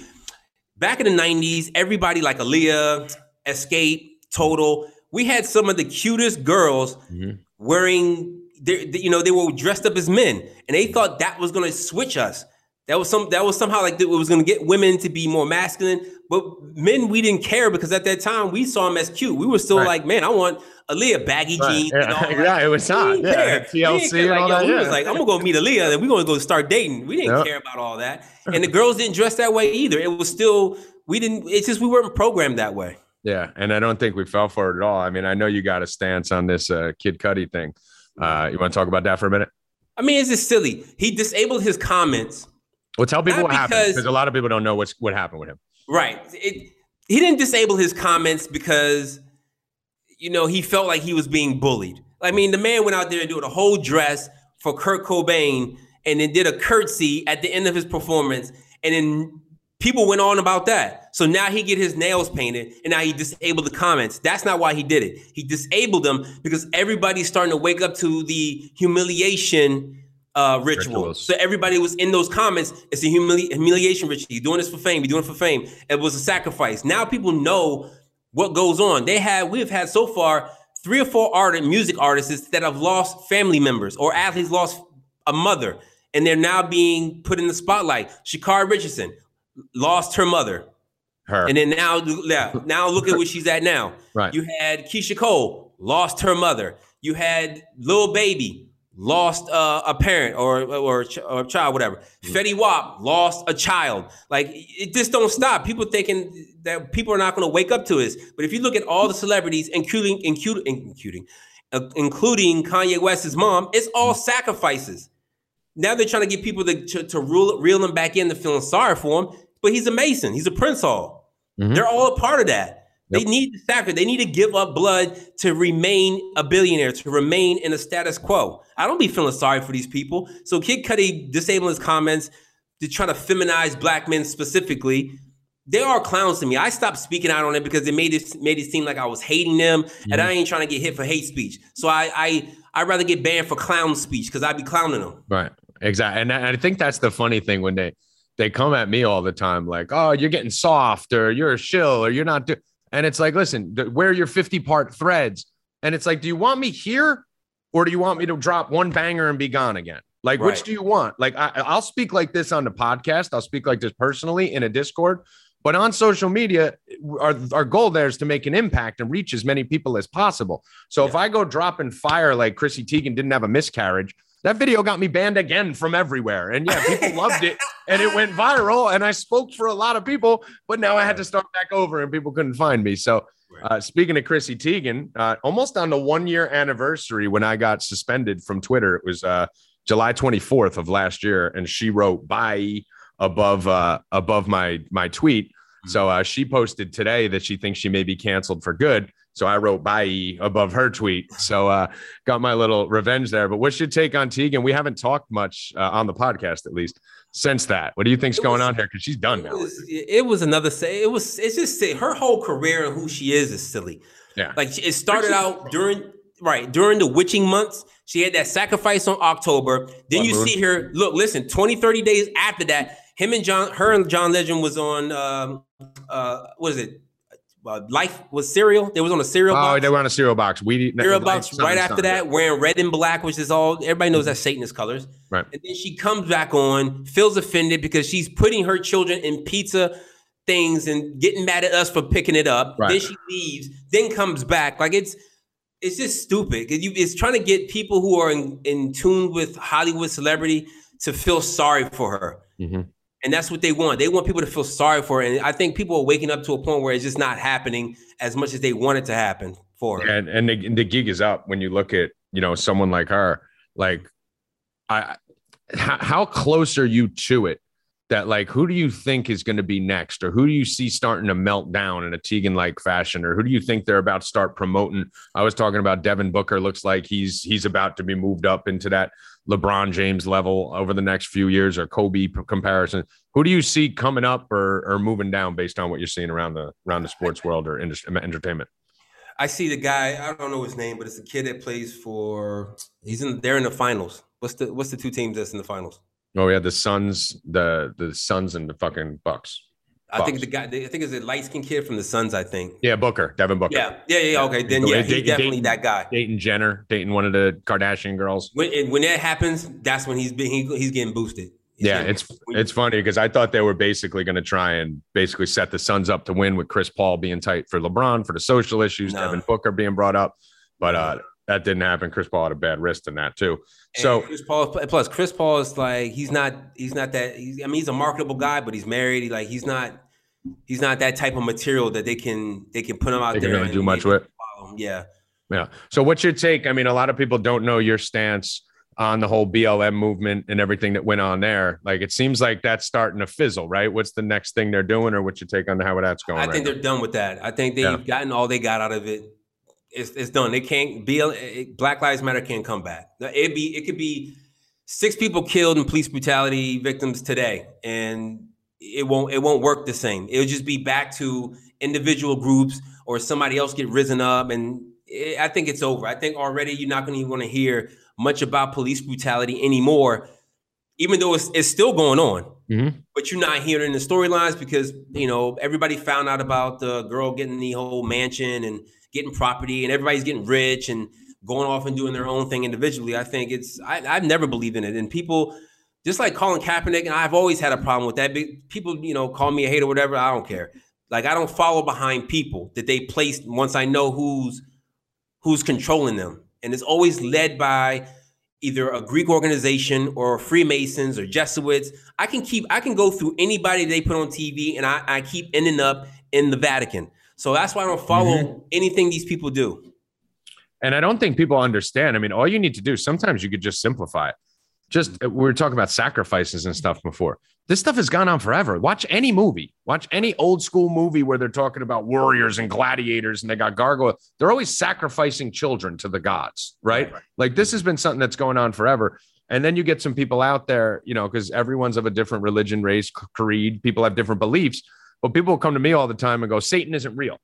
C: back in the 90s everybody like Aaliyah, Xscape total we had some of the cutest girls
A: Mhm.
C: wearing they, they- you know they were dressed up as men and they thought that was going to switch us that was some that was somehow like it was going to get women to be more masculine but men we didn't care because at that time we saw them as cute we were still
A: Right.
C: like man i want Aaliyah baggy
A: Right.
C: jeans and
A: Yeah. Yeah, it was hot.
C: didn't
A: Yeah,
C: care.
A: TLC
C: didn't
A: and
C: Like,
A: all
C: yo,
A: that,
C: We
A: yeah.
C: was like, I'm gonna go meet Aaliyah, and we're gonna go start dating. We didn't
A: Yep.
C: care about all that, and the girls didn't dress that way either. It was still we didn't. It's just we weren't programmed that way.
A: Yeah, and I don't think we fell for it at all. I mean, I know you got a stance on this uh, Kid Cudi thing. Uh, you want to talk about that for a minute?
C: I mean, it's just silly. He disabled his comments.
A: Well, tell people
C: Not
A: what happened
C: because-
A: a lot of people don't know what's what happened with him.
C: Right. It, he didn't disable his comments because, you know, he felt like he was being bullied. I mean, the man went out there and did a whole dress for Kurt Cobain and then did a curtsy at the end of his performance. And then people went on about that. So now he get his nails painted and now he disabled the comments. That's not why he did it. He disabled them because everybody's starting to wake up to the humiliation uh, ritual.
A: Rituals.
C: So everybody was in those comments. It's a humili- humiliation ritual. You're doing this for fame. You're doing it for fame. It was a sacrifice. Now people know what goes on. They had we've had so far three or four art music artists that have lost family members or athletes lost a mother, and they're now being put in the spotlight. Sha'Carri Richardson lost her mother,
A: Her,
C: and then now yeah, now look at where she's at now.
A: right?
C: You had Keyshia Cole lost her mother. You had Lil Baby lost uh, a parent or or, or a child, whatever. Fetty Wap lost a child. Like it just don't stop. People thinking that people are not going to wake up to this. But if you look at all the celebrities, including including including uh, including Kanye West's mom, it's all sacrifices. Now they're trying to get people to to, to rule, reel them back in to feeling sorry for him. But he's a Mason. He's a Prince Hall.
A: Mhm.
C: They're all a part of that. They need to sacrifice. They need to give up blood to remain a billionaire, to remain in a status quo. I don't be feeling sorry for these people. So Kid Cudi disabling his comments to try to feminize black men specifically. They are clowns to me. I stopped speaking out on it because it made it made it seem like I was hating them, and mm-hmm. I ain't trying to get hit for hate speech. So I I I'd rather get banned for clown speech because I'd be clowning them.
A: Right. Exactly. And I think that's the funny thing when they they come at me all the time, like, oh, you're getting soft or you're a shill or you're not do and it's like, listen, th- wear your 50 part threads. And it's like, do you want me here or do you want me to drop one banger and be gone again? Like, which do you want? Like, I, I'll speak like this on the podcast. I'll speak like this personally in a Discord. But on social media, our, our goal there is to make an impact and reach as many people as possible. So if I go dropping fire like Chrissy Teigen didn't have a miscarriage, that video got me banned again from everywhere. And yeah, people loved it and it went viral. And I spoke for a lot of people, but now I had to start back over and people couldn't find me. So uh, speaking of Chrissy Teigen, uh, almost on the one year anniversary when I got suspended from Twitter, it was uh, July 24th of last year. And she wrote bye above uh, above my my tweet. So uh, she posted today that she thinks she may be canceled for good. So I wrote bye above her tweet. So uh, got my little revenge there. But what's your take on Teigen? We haven't talked much uh, on the podcast, at least since that. What do you think's
C: It
A: going on here? Because she's done
C: It
A: now.
C: was, it was another say. It was. It's just si- her whole career and who she is is silly.
A: Yeah.
C: Like it started out during right during the witching months. She had that sacrifice on October. Then
A: Blood
C: you
A: moon.
C: see her. Look, listen. 20, 30 days after that, him and John, her and John Legend was on. Um, uh, what is it? Uh, Life was cereal. They was on a cereal.
A: Oh,
C: box.
A: they were on a cereal box. We
C: Cereal box right after that, wearing red and black, which is all everybody knows that's Satanist colors.
A: Right.
C: And then she comes back on, feels offended because she's putting her children in pizza things and getting mad at us for picking it up.
A: Right.
C: Then she leaves, then comes back. Like it's it's just stupid. You, it's trying to get people who are in, in tune with Hollywood celebrity to feel sorry for her.
A: Mhm.
C: And that's what they want. They want people to feel sorry for her. And I think people are waking up to a point where it's just not happening as much as they want it to happen for
A: and and the, and the gig is up when you look at you know someone like her like I how, how close are you to it? That like, who do you think is going to be next, or who do you see starting to melt down in a Teigen like fashion, or who do you think they're about to start promoting? I was talking about Devin Booker. Looks like he's he's about to be moved up into that LeBron James level over the next few years, or Kobe comparison. Who do you see coming up or or moving down based on what you're seeing around the around the sports world or industry, entertainment?
C: I see the guy. I don't know his name, but it's a kid that plays for. He's in. They're in the finals. What's the What's the two teams that's in the finals?
A: Oh yeah, the Suns, the the Suns and the fucking Bucks.
C: I think the guy. I think it's a light skinned kid from the Suns. I think.
A: Yeah, Booker, Devin Booker.
C: Yeah, yeah, yeah. Okay, then yeah, he's definitely that guy.
A: Dayton Jenner, Dayton, one of the Kardashian girls.
C: When when that happens, that's when he's been he, he's getting boosted. He's
A: yeah,
C: getting,
A: it's it's funny because I thought they were basically going to try and basically set the Suns up to win with Chris Paul being tight for LeBron for the social issues, no. Devin Booker being brought up, but uh, that didn't happen. Chris Paul had a bad wrist in that too. So
C: Chris Paul plus Chris Paul is like he's not he's not that. He's, I mean, he's a marketable guy, but he's married. He, like he's not he's not that type of material that they can they can put him out
A: they
C: there.
A: Really do much with.
C: Yeah.
A: Yeah. So what's your take? I mean, a lot of people don't know your stance on the whole BLM movement and everything that went on there. Like it seems like that's starting to fizzle, right? What's the next thing they're doing, or what's your take on how that's going?
C: I think
A: right
C: they're done with that. I think they've yeah. gotten all they got out of it. It's, it's done. They can't BL Black Lives Matter can't come back. It be it could be six people killed in police brutality victims today, and it won't it won't work the same. It'll just be back to individual groups or somebody else get risen up, and it, I think it's over. I think already you're not going to want to hear much about police brutality anymore, even though it's, it's still going on. Mm-hmm. But you're not hearing the storylines because you know everybody found out about the girl getting the whole mansion and getting property, and everybody's getting rich and going off and doing their own thing individually. I think it's I, I've never believed in it, and people just like Colin Kaepernick, and I've always had a problem with that. People, you know, call me a hater, or whatever. I don't care. Like I don't follow behind people that they placed once I know who's who's controlling them, and it's always led by either a Greek organization or Freemasons or Jesuits. I can keep I can go through anybody they put on TV, and I, I keep ending up in the Vatican. So that's why I don't follow mm-hmm. anything these people do.
A: And I don't think people understand. I mean, all you need to do sometimes you could just simplify it just uh, we were talking about sacrifices and stuff before. This stuff has gone on forever. Watch any movie, watch any old school movie where they're talking about warriors and gladiators and they got gargoyle. They're always sacrificing children to the gods, right? right? Like this has been something that's going on forever. And then you get some people out there, you know, because everyone's of a different religion, race, creed. People have different beliefs. But people come to me all the time and go, Satan isn't real.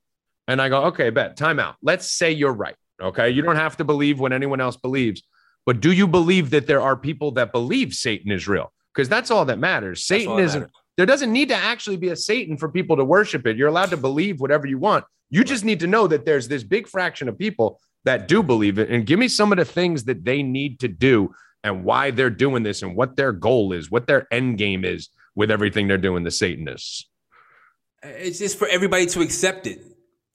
A: And I go, okay, bet, time out. Let's say you're right. Okay. You don't have to believe what anyone else believes. But do you believe that there are people that believe Satan is real? Because that's all that matters. Satan isn't. Matters. There doesn't need to actually be a Satan for people to worship it. You're allowed to believe whatever you want. You just need to know that there's this big fraction of people that do believe it. And give me some of the things that they need to do and why they're doing this and what their goal is, what their end game is with everything they're doing, the Satanists.
C: It's just for everybody to accept it.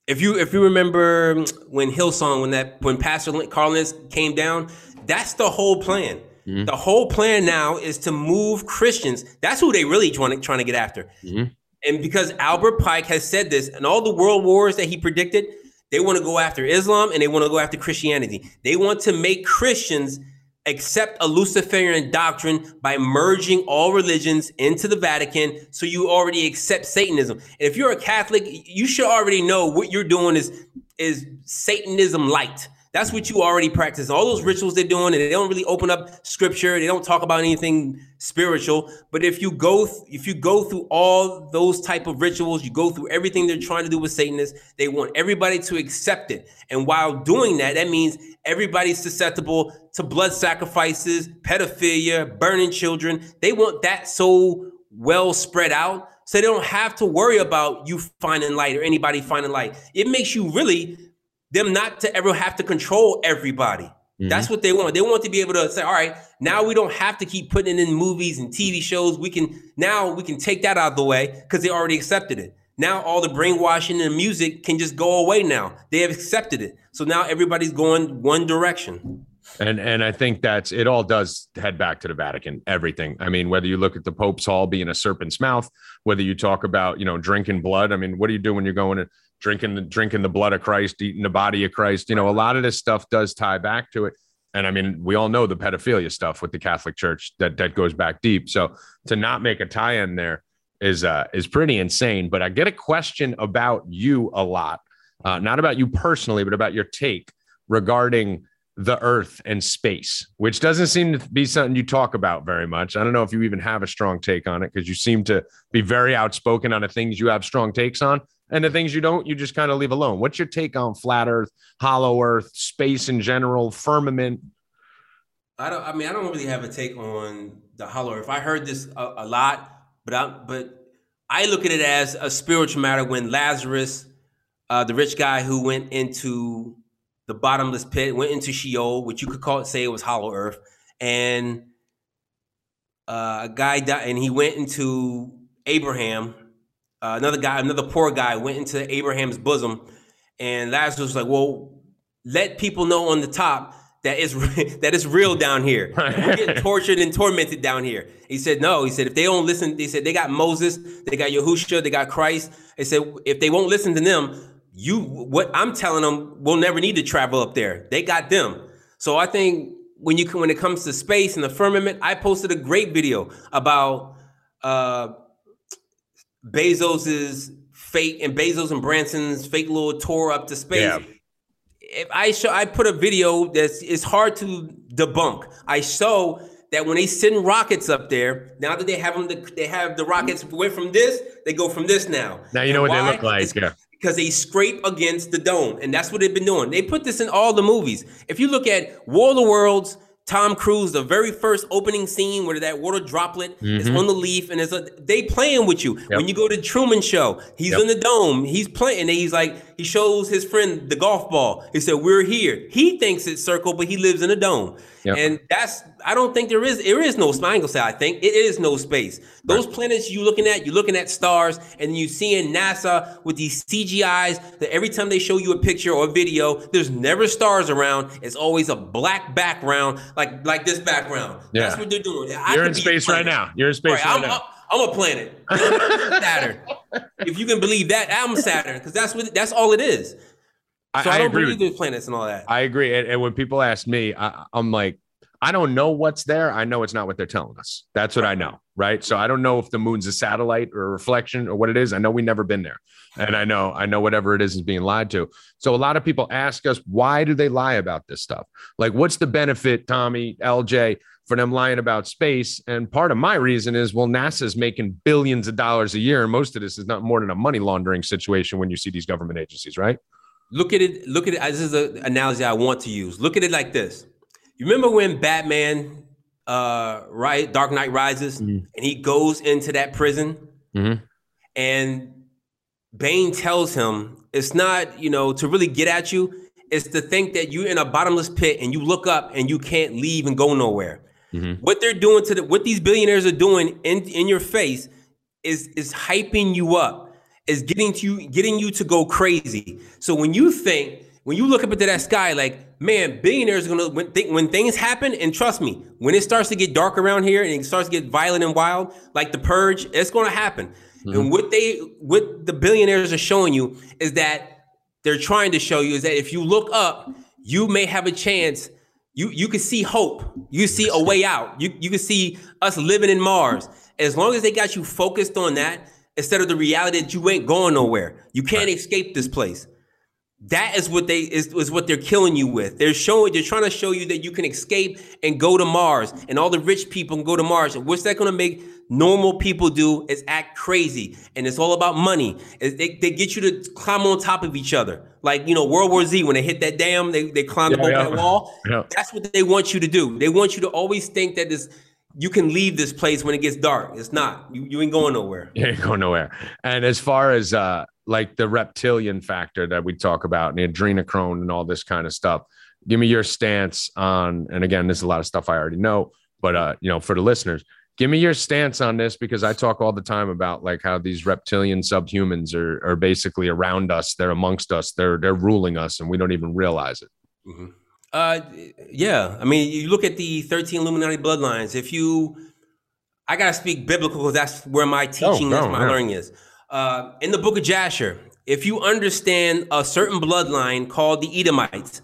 C: If you if you remember when Hillsong, when that when Pastor Carl Lentz came down, that's the whole plan. Mm-hmm. The whole plan now is to move Christians. That's who they really trying to, trying to get after. Mm-hmm. And because Albert Pike has said this, and all the world wars that he predicted, they want to go after Islam and they want to go after Christianity. They want to make Christians accept a Luciferian doctrine by merging all religions into the Vatican so you already accept Satanism. And if you're a Catholic, you should already know what you're doing is is Satanism light. That's what you already practice. All those rituals they're doing, and they don't really open up scripture. They don't talk about anything spiritual. But if you go, th- if you go through all those type of rituals, you go through everything they're trying to do with Satanists. They want everybody to accept it. And while doing that, that means everybody's susceptible to blood sacrifices, pedophilia, burning children. They want that so well spread out so they don't have to worry about you finding light or anybody finding light. It makes you really them not to ever have to control everybody. Mm-hmm. That's what they want. They want to be able to say, all right, now we don't have to keep putting it in movies and TV shows. We can now we can take that out of the way because they already accepted it. Now all the brainwashing and music can just go away now. They have accepted it. So now everybody's going one direction.
A: And and I think that's it all does head back to the Vatican, everything. I mean, whether you look at the Pope's hall being a serpent's mouth, whether you talk about, you know, drinking blood. I mean, what do you do when you're going to drinking the drinking the blood of Christ, eating the body of Christ. You know, a lot of this stuff does tie back to it. And I mean, we all know the pedophilia stuff with the Catholic Church that that goes back deep. So to not make a tie-in there is uh, is pretty insane. But I get a question about you a lot, uh, not about you personally, but about your take regarding the Earth and space, which doesn't seem to be something you talk about very much. I don't know if you even have a strong take on it because you seem to be very outspoken on the things you have strong takes on, and the things you don't, you just kind of leave alone. What's your take on flat Earth, hollow Earth, space in general, firmament?
C: I don't. I mean, I don't really have a take on the hollow Earth. I heard this a, a lot but I but I look at it as a spiritual matter when Lazarus, uh, the rich guy who went into the bottomless pit, went into Sheol, which you could call it, say it was hollow earth, and uh, a guy died, and he went into Abraham. Uh, another guy, another poor guy, went into Abraham's bosom, and Lazarus was like, "Well, let people know on the top that it's that it's real down here. We're getting tortured and tormented down here. He said, no. He said, if they don't listen, they said they got Moses, they got Yahushua, they got Christ. They said, if they won't listen to them, you what I'm telling them, we'll never need to travel up there. They got them. So I think when you when it comes to space and the firmament, I posted a great video about uh Bezos's fake and Bezos and Branson's fake little tour up to space. Yeah if I show I put a video that's it's hard to debunk. I show that when they send rockets up there, now that they have them, they have the rockets went from this, they go from this now.
A: Now you know what they look like. Yeah.
C: Because they scrape against the dome, and that's what they've been doing. They put this in all the movies. If you look at War of the Worlds, Tom Cruise, the very first opening scene where that water droplet mm-hmm. is on the leaf and it's a they playing with you. Yep. When you go to Truman Show, he's yep. in the dome, he's playing, and he's like, he shows his friend the golf ball. He said, We're here. He thinks it's circle, but he lives in a dome. Yep. And that's I don't think there is there is no I gonna say I think it is no space. Those right. planets you looking at, you're looking at stars, and you seeing NASA with these CGIs that every time they show you a picture or a video, there's never stars around. It's always a black background, like like this background. Yeah. That's what they're doing.
A: I you're in space right now. You're in space right, right
C: I'm,
A: now.
C: I'm a planet. Saturn. if you can believe that, I'm Saturn because that's what that's all it is. So I, I don't agree believe there's planets and all that.
A: I agree. And, and when people ask me, I, I'm like, I don't know what's there. I know it's not what they're telling us. That's what I know. Right. So I don't know if the moon's a satellite or a reflection or what it is. I know we've never been there. And I know, I know whatever it is is being lied to. So a lot of people ask us, why do they lie about this stuff? Like, what's the benefit, Tommy, LJ, for them lying about space? And part of my reason is, well, NASA's making billions of dollars a year. And most of this is not more than a money laundering situation when you see these government agencies, right?
C: Look at it. Look at it. This is an analogy I want to use. Look at it like this. You remember when Batman, uh, right, Dark Knight Rises, mm-hmm. and he goes into that prison, mm-hmm. and Bane tells him it's not, you know, to really get at you. It's to think that you're in a bottomless pit and you look up and you can't leave and go nowhere. Mm-hmm. What they're doing to the, what these billionaires are doing in in your face is is hyping you up is getting to you, getting you to go crazy. So when you think, when you look up into that sky, like, man, billionaires are gonna when, th- when things happen, and trust me, when it starts to get dark around here and it starts to get violent and wild, like the purge, it's gonna happen. Mm-hmm. And what they what the billionaires are showing you is that they're trying to show you is that if you look up, you may have a chance. You you can see hope. You see a way out. You you can see us living in Mars. As long as they got you focused on that, instead of the reality that you ain't going nowhere. You can't right. escape this place. That is what they is, is what they're killing you with. They're showing they're trying to show you that you can escape and go to Mars, and all the rich people can go to Mars. And what's that going to make normal people do is act crazy, and it's all about money. They, they get you to climb on top of each other, like you know World War Z when they hit that dam, they they climbed yeah, over yeah. that wall. Yeah. That's what they want you to do. They want you to always think that this you can leave this place when it gets dark. It's not. You, you ain't going nowhere.
A: You ain't going nowhere. And as far as uh like the reptilian factor that we talk about and the adrenochrome and all this kind of stuff, give me your stance on, and again, this is a lot of stuff I already know, but uh, you know, for the listeners, give me your stance on this because I talk all the time about like how these reptilian subhumans are are basically around us, they're amongst us, they're they're ruling us, and we don't even realize it.
C: Mm-hmm. Uh, yeah. I mean, you look at the 13 Illuminati bloodlines. If you, I gotta speak biblical because that's where my oh, teaching oh, no, is, my learning is. Uh, in the book of Jasher, if you understand a certain bloodline called the Edomites,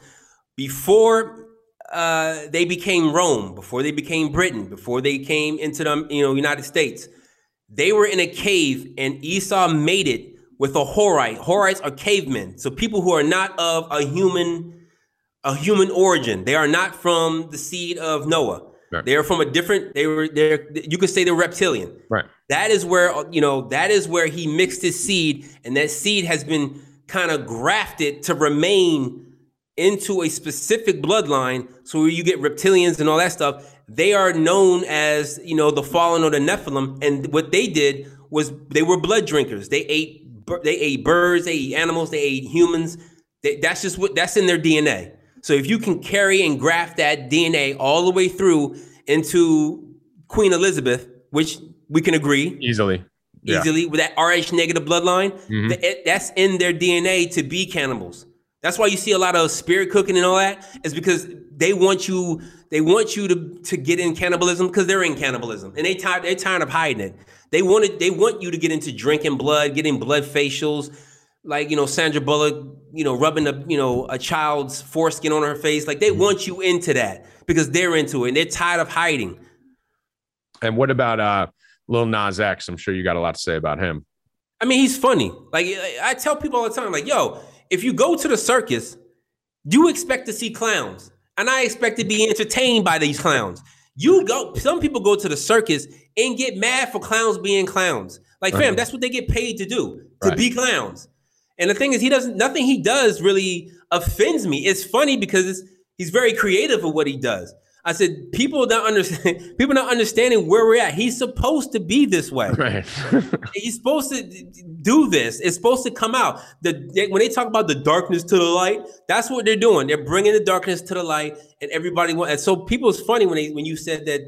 C: before uh, they became Rome, before they became Britain, before they came into the you know United States, they were in a cave, and Esau made it with a Horite. Horites are cavemen, so people who are not of a human a human origin. They are not from the seed of Noah. Right. They are from a different. They were there. You could say they're reptilian.
A: Right.
C: That is where you know that is where he mixed his seed, and that seed has been kind of grafted to remain into a specific bloodline. So where you get reptilians and all that stuff, they are known as you know the fallen or the Nephilim, and what they did was they were blood drinkers. They ate they ate birds, they ate animals, they ate humans. They, that's just what that's in their DNA. So if you can carry and graft that DNA all the way through into Queen Elizabeth, which we can agree
A: easily,
C: easily yeah. with that Rh negative bloodline, mm-hmm. that, that's in their DNA to be cannibals. That's why you see a lot of spirit cooking and all that. Is because they want you, they want you to to get in cannibalism because they're in cannibalism and they tired they're tired of hiding it. They wanted they want you to get into drinking blood, getting blood facials, like you know Sandra Bullock, you know rubbing a you know a child's foreskin on her face. Like they mm-hmm. want you into that because they're into it and they're tired of hiding.
A: And what about uh Lil Nas X? I'm sure you got a lot to say about him.
C: I mean, he's funny. Like I tell people all the time, like, yo, if you go to the circus, you expect to see clowns. And I expect to be entertained by these clowns. You go, some people go to the circus and get mad for clowns being clowns. Like, fam, that's what they get paid to do, to right. be clowns. And the thing is, he doesn't, nothing he does really offends me. It's funny because he's very creative with what he does. I said, people don't understand. People not understanding where we're at. He's supposed to be this way. Right. He's supposed to do this. It's supposed to come out. The they, when they talk about the darkness to the light, that's what they're doing. They're bringing the darkness to the light, and everybody want. And so people, it's funny when they when you said that,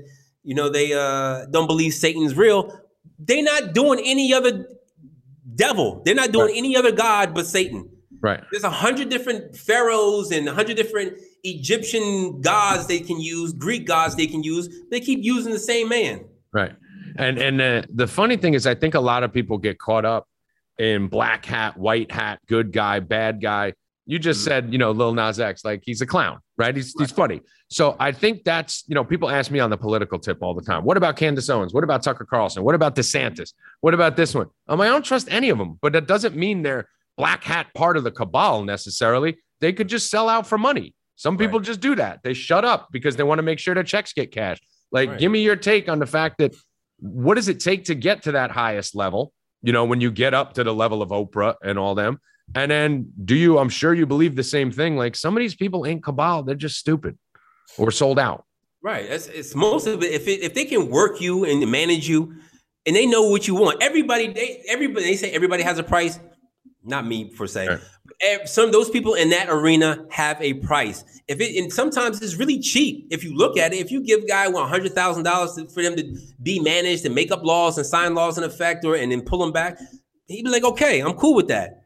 C: you know, they uh, don't believe Satan's real. They're not doing any other devil. They're not doing right. any other god but Satan.
A: Right.
C: There's a hundred different pharaohs and a hundred different Egyptian gods they can use, Greek gods they can use. They keep using the same man.
A: Right. And and uh, the funny thing is, I think a lot of people get caught up in black hat, white hat, good guy, bad guy. You just mm-hmm. said, you know, Lil Nas X, like he's a clown, right? He's, he's funny. So I think that's, you know, people ask me on the political tip all the time. What about Candace Owens? What about Tucker Carlson? What about DeSantis? What about this one? Um, I don't trust any of them, but that doesn't mean they're black hat part of the cabal necessarily. They could just sell out for money. Some people right. just do that. They shut up because they want to make sure their checks get cashed. Like, right. give me your take on the fact that what does it take to get to that highest level? You know, when you get up to the level of Oprah and all them. And then do you, I'm sure you believe the same thing. Like some of these people ain't cabal, they're just stupid or sold out.
C: Right. It's, it's most of it. If it, if they can work you and manage you and they know what you want, everybody, they, everybody, they say everybody has a price not me per se. Right. Some those people in that arena have a price. If it and sometimes it's really cheap. If you look at it, if you give guy one hundred thousand dollars for them to be managed and make up laws and sign laws in effect, or and then pull them back, he'd be like, okay, I'm cool with that.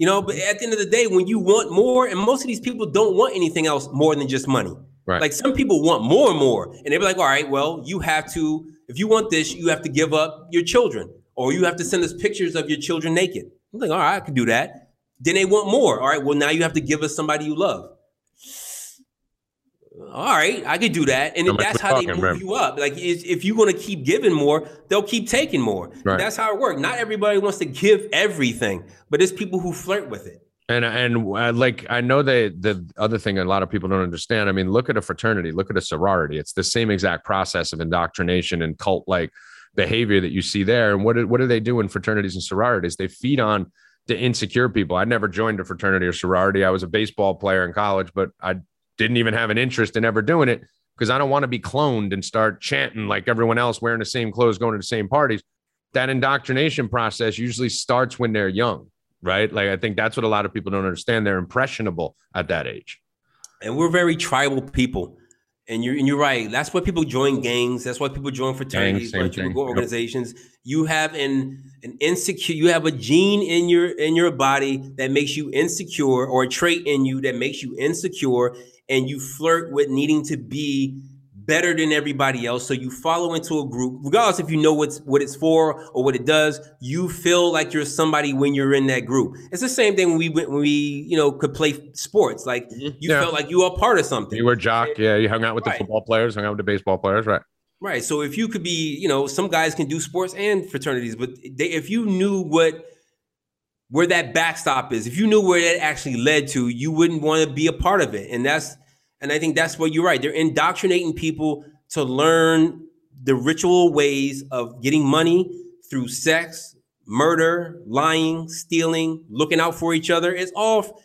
C: You know, but at the end of the day, when you want more, and most of these people don't want anything else more than just money. Right. Like some people want more and more, and they're like, all right, well, you have to. If you want this, you have to give up your children, or you have to send us pictures of your children naked I'm like, all right, I can do that. Then they want more. All right, well, now you have to give us somebody you love. All right, I could do that, and that's how talking, they move you up. Like if you're going to keep giving more, they'll keep taking more. Right. That's how it works. Not everybody wants to give everything, but it's people who flirt with it.
A: And and uh, like I know they the other thing a lot of people don't understand. I mean, look at a fraternity, look at a sorority. It's the same exact process of indoctrination and cult like behavior that you see there. And what do, what do they do in fraternities and sororities? They feed on the insecure people. I never joined a fraternity or sorority. I was a baseball player in college, but I didn't even have an interest in ever doing it because I don't want to be cloned and start chanting like everyone else, wearing the same clothes, going to the same parties. That indoctrination process usually starts when they're young, right? Like I think that's what a lot of people don't understand. They're impressionable at that age.
C: And we're very tribal people. And you're and you're right. That's why people join gangs. That's why people join fraternities. Gangs, people go organizations. Yep. You have an an insecure. You have a gene in your in your body that makes you insecure, or a trait in you that makes you insecure, and you flirt with needing to be better than everybody else. So you follow into a group, regardless if you know what's what it's for or what it does. You feel like you're somebody when you're in that group. It's the same thing when we when we you know could play sports. Like mm-hmm. you yeah. felt like you were part of something.
A: You were jock, yeah. You hung out with right. the football players, hung out with the baseball players, right?
C: Right. So if you could be, you know, some guys can do sports and fraternities, but they, if you knew what where that backstop is, if you knew where that actually led to, you wouldn't want to be a part of it. And that's and I think that's what you're right. They're indoctrinating people to learn the ritual ways of getting money through sex, murder, lying, stealing, looking out for each other. It's all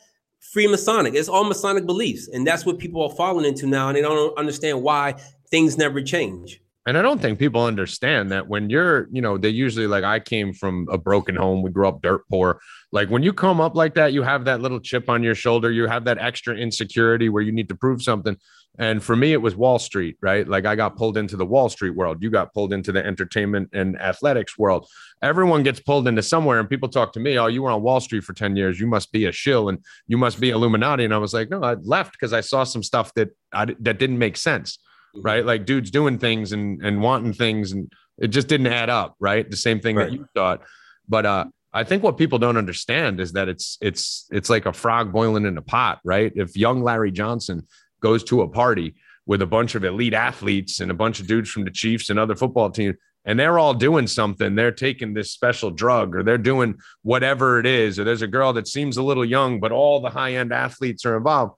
C: Freemasonic. It's all Masonic beliefs. And that's what people are falling into now. And they don't understand why things never change.
A: And I don't think people understand that when you're, you know, they usually like I came from a broken home. We grew up dirt poor. Like when you come up like that, you have that little chip on your shoulder. You have that extra insecurity where you need to prove something. And for me, it was Wall Street, right? Like I got pulled into the Wall Street world. You got pulled into the entertainment and athletics world. Everyone gets pulled into somewhere, and people talk to me, "Oh, you were on Wall Street for ten years. You must be a shill, and you must be Illuminati." And I was like, "No, I left because I saw some stuff that I, that didn't make sense." Mm-hmm. right? Like dudes doing things and and wanting things, and it just didn't add up, right? The same thing right. that you thought. But uh, I think what people don't understand is that it's it's it's like a frog boiling in a pot, right? If young Larry Johnson goes to a party with a bunch of elite athletes and a bunch of dudes from the Chiefs and other football teams, and they're all doing something. They're taking this special drug or they're doing whatever it is. Or there's a girl that seems a little young, but all the high end athletes are involved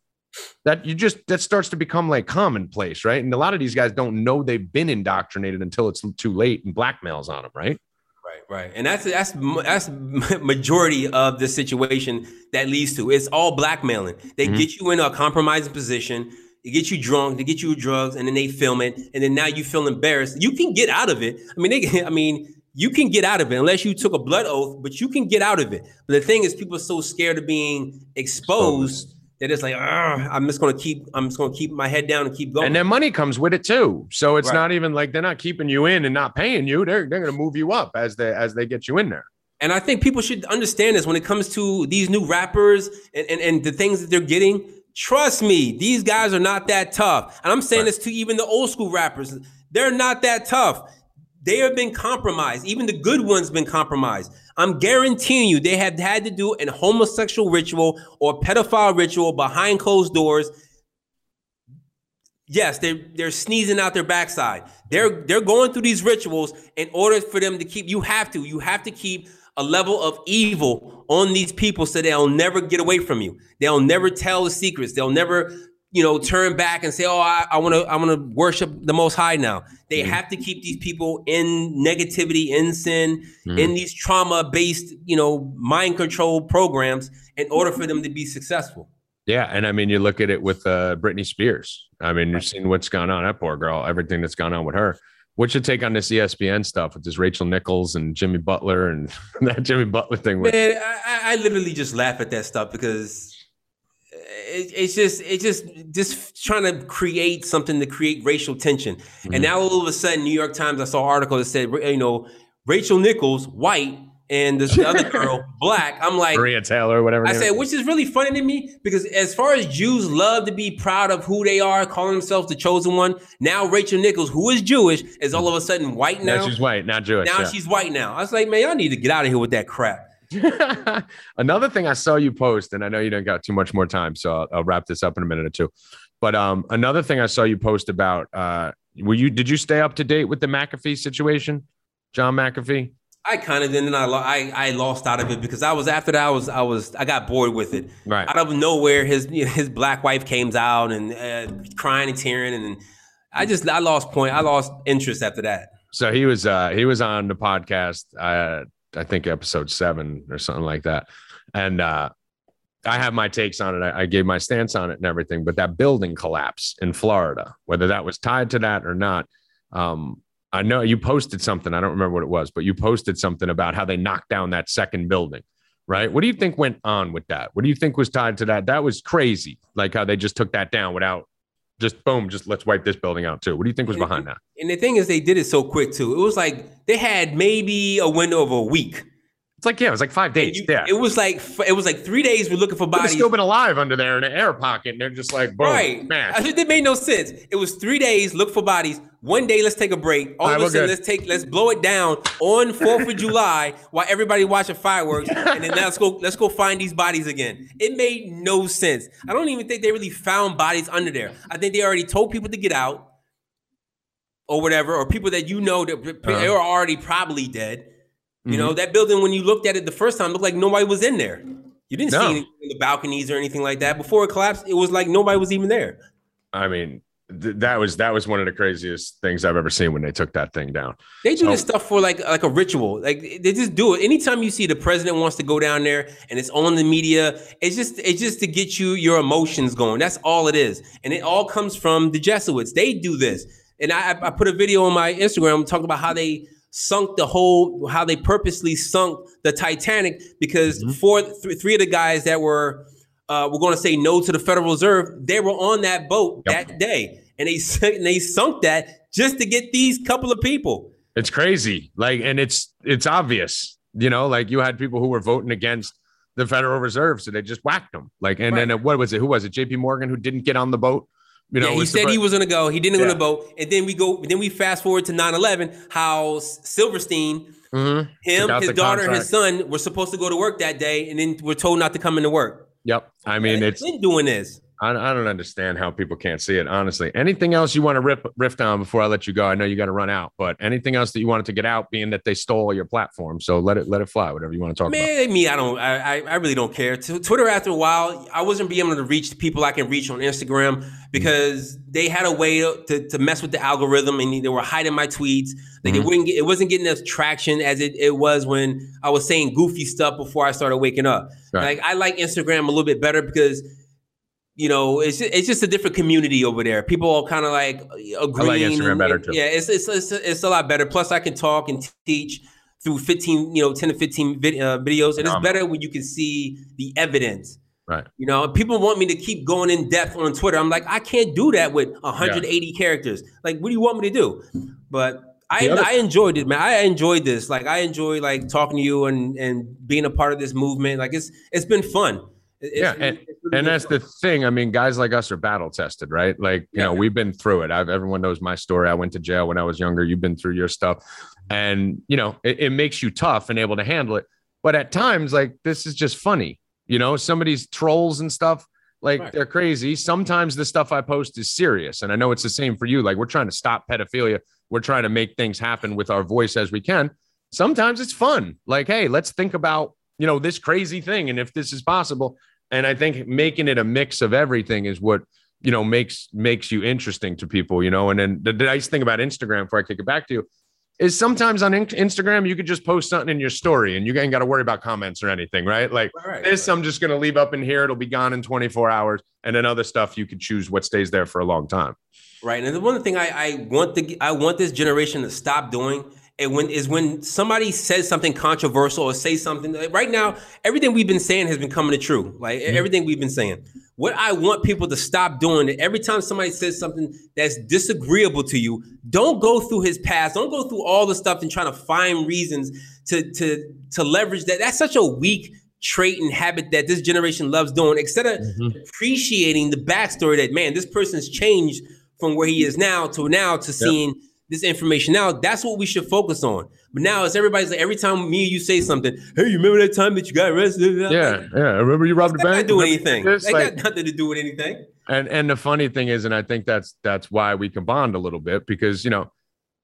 A: that you just that starts to become like commonplace, right? And a lot of these guys don't know they've been indoctrinated until it's too late and blackmails on them, right?
C: Right, and that's that's that's majority of the situation that leads to it's all blackmailing. They mm-hmm. get you in a compromising position. They get you drunk, they get you drugs, and then they film it, and then now you feel embarrassed. You can get out of it. I mean, they, I mean, you can get out of it unless you took a blood oath, but you can get out of it. But the thing is, people are so scared of being exposed that it's like I'm just gonna keep I'm just gonna keep my head down and keep going.
A: And their money comes with it too. So it's right. not even like they're not keeping you in and not paying you. They're they're gonna move you up as they as they get you in there.
C: And I think people should understand this when it comes to these new rappers and, and, and the things that they're getting. Trust me, these guys are not that tough. And I'm saying right. this to even the old school rappers. They're not that tough. They have been compromised. Even the good ones been compromised. I'm guaranteeing you they have had to do an homosexual ritual or pedophile ritual behind closed doors. Yes, they're they're sneezing out their backside. They're they're going through these rituals in order for them to keep. You have to. You have to keep a level of evil on these people so they'll never get away from you. They'll never tell the secrets. They'll never you know, turn back and say, "Oh, I want to, I want to worship the Most High." Now they mm have to keep these people in negativity, in sin, mm in these trauma-based, you know, mind control programs in order for them to be successful.
A: Yeah, and I mean, you look at it with uh, Britney Spears. I mean, you've seen what's gone on. That poor girl, everything that's gone on with her. What's your take on this ESPN stuff with this Rachel Nichols and Jimmy Butler and that Jimmy Butler thing?
C: Man, I, I literally just laugh at that stuff because it, it's just it's just just trying to create something to create racial tension. Mm-hmm. And now all of a sudden, New York Times, I saw an article that said, you know, Rachel Nichols, white, and this other girl, black. I'm like
A: Maria Taylor, whatever.
C: I said, which is really funny to me because as far as Jews love to be proud of who they are, calling themselves the chosen one, now Rachel Nichols, who is Jewish, is all of a sudden white now.
A: now she's white, not Jewish.
C: Now yeah. she's white now. I was like, man, y'all need to get out of here with that crap.
A: Another thing I saw you post, and I know you don't got too much more time, so I'll, I'll, wrap this up in a minute or two. But um, another thing I saw you post about, uh, were you did you stay up to date with the McAfee situation, John McAfee?
C: I kind of didn't. I, I I lost out of it because I was after that. I was I was I got bored with it.
A: Right
C: out of nowhere, his you know, his black wife came out and uh, crying and tearing, and I just I lost point. I lost interest after that.
A: So he was uh he was on the podcast. Uh, I think episode seven or something like that. And uh, I have my takes on it. I, I, gave my stance on it and everything. But that building collapse in Florida, whether that was tied to that or not, um, I know you posted something. I don't remember what it was, but you posted something about how they knocked down that second building. Right. What do you think went on with that? What do you think was tied to that? That was crazy. Like how they just took that down without just boom, just let's wipe this building out too. What do you think was behind that?
C: And the thing is, they did it so quick too. It was like they had maybe a window of a week
A: It's like yeah, it was like five days.
C: You,
A: yeah,
C: it was like it was like three days. We're looking for bodies.
A: They still been alive under there in an air pocket, and they're just like, boom,
C: right? Man, I think it made no sense. It was three days. Look for bodies. One day, let's take a break. All right, of a sudden, let's take let's blow it down on Fourth of July while everybody watching fireworks, and then let's go let's go find these bodies again. It made no sense. I don't even think they really found bodies under there. I think they already told people to get out or whatever, or people that you know that uh-huh. they were already probably dead you mm-hmm. know, that building, when you looked at it the first time, looked like nobody was in there. You didn't no. see anything in the balconies or anything like that. Before it collapsed, it was like nobody was even there.
A: I mean, th- that was that was one of the craziest things I've ever seen when they took that thing down.
C: They do so, this stuff for like like a ritual. Like they just do it. Anytime you see the president wants to go down there and it's on the media, it's just it's just to get you your emotions going. That's all it is. And it all comes from the Jesuits. They do this. And I, I put a video on my Instagram talking about how they sunk the whole how they purposely sunk the Titanic because mm-hmm. four th- three of the guys that were uh, we're going to say no to the Federal Reserve they were on that boat yep. that day and they and they sunk that just to get these couple of people.
A: It's crazy, like, and it's it's obvious, you know, like you had people who were voting against the Federal Reserve, so they just whacked them. Like, and right. then what was it? Who was it? J.P. Morgan who didn't get on the boat
C: you know, yeah, he said he was going to go. He didn't yeah. go to vote. And then we go. Then we fast forward to 9-11, How Silverstein, mm-hmm. him, his daughter, contract. his son were supposed to go to work that day, and then we're told not to come into work.
A: Yep. I mean, it's
C: been doing this.
A: I, I don't understand how people can't see it. Honestly, anything else you want to rip riff on before I let you go? I know you got to run out, but anything else that you wanted to get out, being that they stole your platform, so let it let it fly. Whatever you want to talk
C: Man,
A: about.
C: Me, I don't. I I really don't care. Twitter after a while, I wasn't being able to reach the people I can reach on Instagram because mm-hmm. they had a way to, to mess with the algorithm and they were hiding my tweets. Like mm-hmm. it wouldn't get, it wasn't getting as traction as it, it was when I was saying goofy stuff before I started waking up. Right. Like I like Instagram a little bit better because you know, it's just, it's just a different community over there. People are kind of like agreeing. I like
A: Instagram better too.
C: Yeah, it's, it's it's it's a lot better. Plus, I can talk and teach through 15, you know, 10 to 15 vid- uh, videos, and it's better when you can see the evidence.
A: Right.
C: You know, people want me to keep going in depth on Twitter. I'm like, I can't do that with 180 yeah. characters. Like, what do you want me to do? But I, other- I enjoyed it, man. I enjoyed this. Like, I enjoy like talking to you and and being a part of this movement. Like, it's it's been fun.
A: It's, yeah, and, really and that's fun. the thing. I mean, guys like us are battle tested, right? Like, you yeah. know, we've been through it. I've everyone knows my story. I went to jail when I was younger. You've been through your stuff, and you know, it, it makes you tough and able to handle it. But at times, like this is just funny. You know, somebody's trolls and stuff, like right. they're crazy. Sometimes the stuff I post is serious, and I know it's the same for you. Like we're trying to stop pedophilia. We're trying to make things happen with our voice as we can. Sometimes it's fun. Like, hey, let's think about you know, this crazy thing and if this is possible. And I think making it a mix of everything is what, you know, makes makes you interesting to people, you know. And then the, nice thing about Instagram, before I kick it back to you, is sometimes on Instagram you could just post something in your story and you ain't got to worry about comments or anything, right? Like right, this, right. I'm just gonna leave up in here. It'll be gone in 24 hours, and then other stuff you could choose what stays there for a long time.
C: Right, and the one thing I, I want the I want this generation to stop doing and when is when somebody says something controversial or say something like right now everything we've been saying has been coming to true. Like mm-hmm. everything we've been saying. What i want people to stop doing every time somebody says something that's disagreeable to you don't go through his past. Don't go through all the stuff and trying to find reasons to to to leverage that. That's such a weak trait and habit that this generation loves doing. Instead of mm-hmm. appreciating the backstory that man this person's changed from where he is now to now to seeing yep this information now. That's what we should focus on. But now it's everybody's like every time me and you say something, hey, you remember that time that you got arrested?
A: Yeah, like, yeah. Remember you robbed the bank?
C: Not do anything. This? That like, got nothing to do with anything.
A: And and the funny thing is, and I think that's that's why we can bond a little bit because you know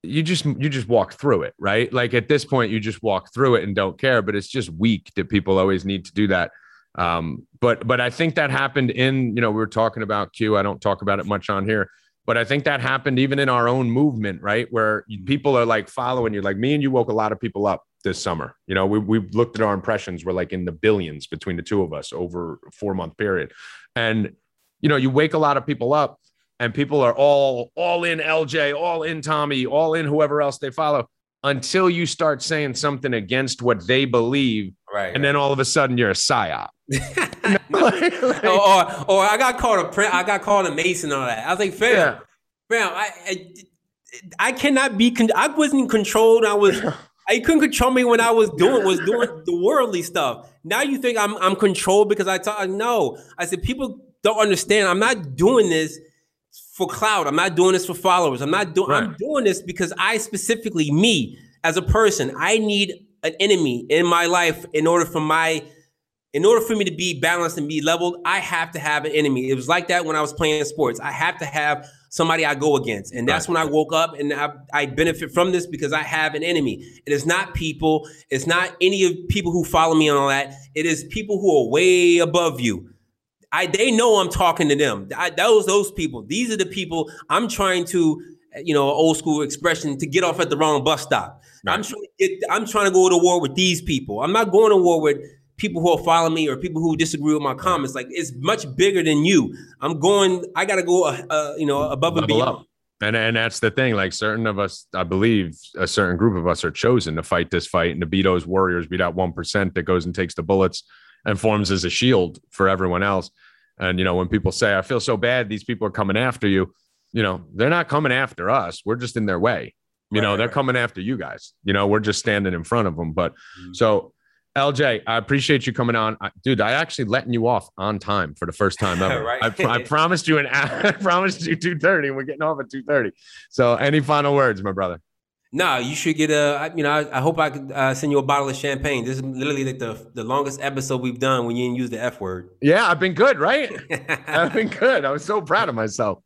A: you just you just walk through it, right? Like at this point, you just walk through it and don't care. But it's just weak that people always need to do that. Um, but but I think that happened in you know we were talking about Q. I don't talk about it much on here but I think that happened even in our own movement, right? Where mm-hmm. people are like following you. Like me and you woke a lot of people up this summer. You know, we we looked at our impressions. We're like in the billions between the two of us over a four month period, and you know, you wake a lot of people up, and people are all all in LJ, all in Tommy, all in whoever else they follow. Until you start saying something against what they believe,
C: right?
A: And then all of a sudden you're a psyop.
C: like, like, or, or I got called a pre- I got called a mason all that. I was like, fam, yeah. fam, I, I, I cannot be. Con- I wasn't controlled. I was I couldn't control me when I was doing was doing the worldly stuff. Now you think I'm I'm controlled because I talk. No, I said people don't understand. I'm not doing this for cloud. I'm not doing this for followers. I'm not doing. Right. I'm doing this because I specifically, me as a person, I need an enemy in my life in order for my in order for me to be balanced and be leveled, I have to have an enemy. It was like that when I was playing sports. I have to have somebody I go against. And that's right. when I woke up and I, I, benefit from this because I have an enemy. It is not people, it's not any of people who follow me on all that. It is people who are way above you. I they know I'm talking to them. I, those those people. These are the people I'm trying to, you know, old school expression to get off at the wrong bus stop. Right. I'm trying to get I'm trying to go to war with these people. I'm not going to war with people who are following me or people who disagree with my comments. Like it's much bigger than you. I'm going. I got to go. Uh, uh, you know, above and beyond. Up.
A: And and that's the thing. Like certain of us, I believe, a certain group of us are chosen to fight this fight and to beat those warriors, beat that one percent that goes and takes the bullets and forms as a shield for everyone else. And you know, when people say, "I feel so bad," these people are coming after you. You know, they're not coming after us. We're just in their way. You right, know, they're right. coming after you guys. You know, we're just standing in front of them. But mm-hmm. so LJ, I appreciate you coming on, I, dude. I actually letting you off on time for the first time ever. right. I, I, promised you an I promised you two thirty. We're getting off at two thirty. So, any final words, my brother?
C: No, you should get a. You know, I, I hope I could uh, send you a bottle of champagne. This is literally like the the longest episode we've done when you didn't use the f word.
A: Yeah, I've been good, right? I've been good. I was so proud of myself.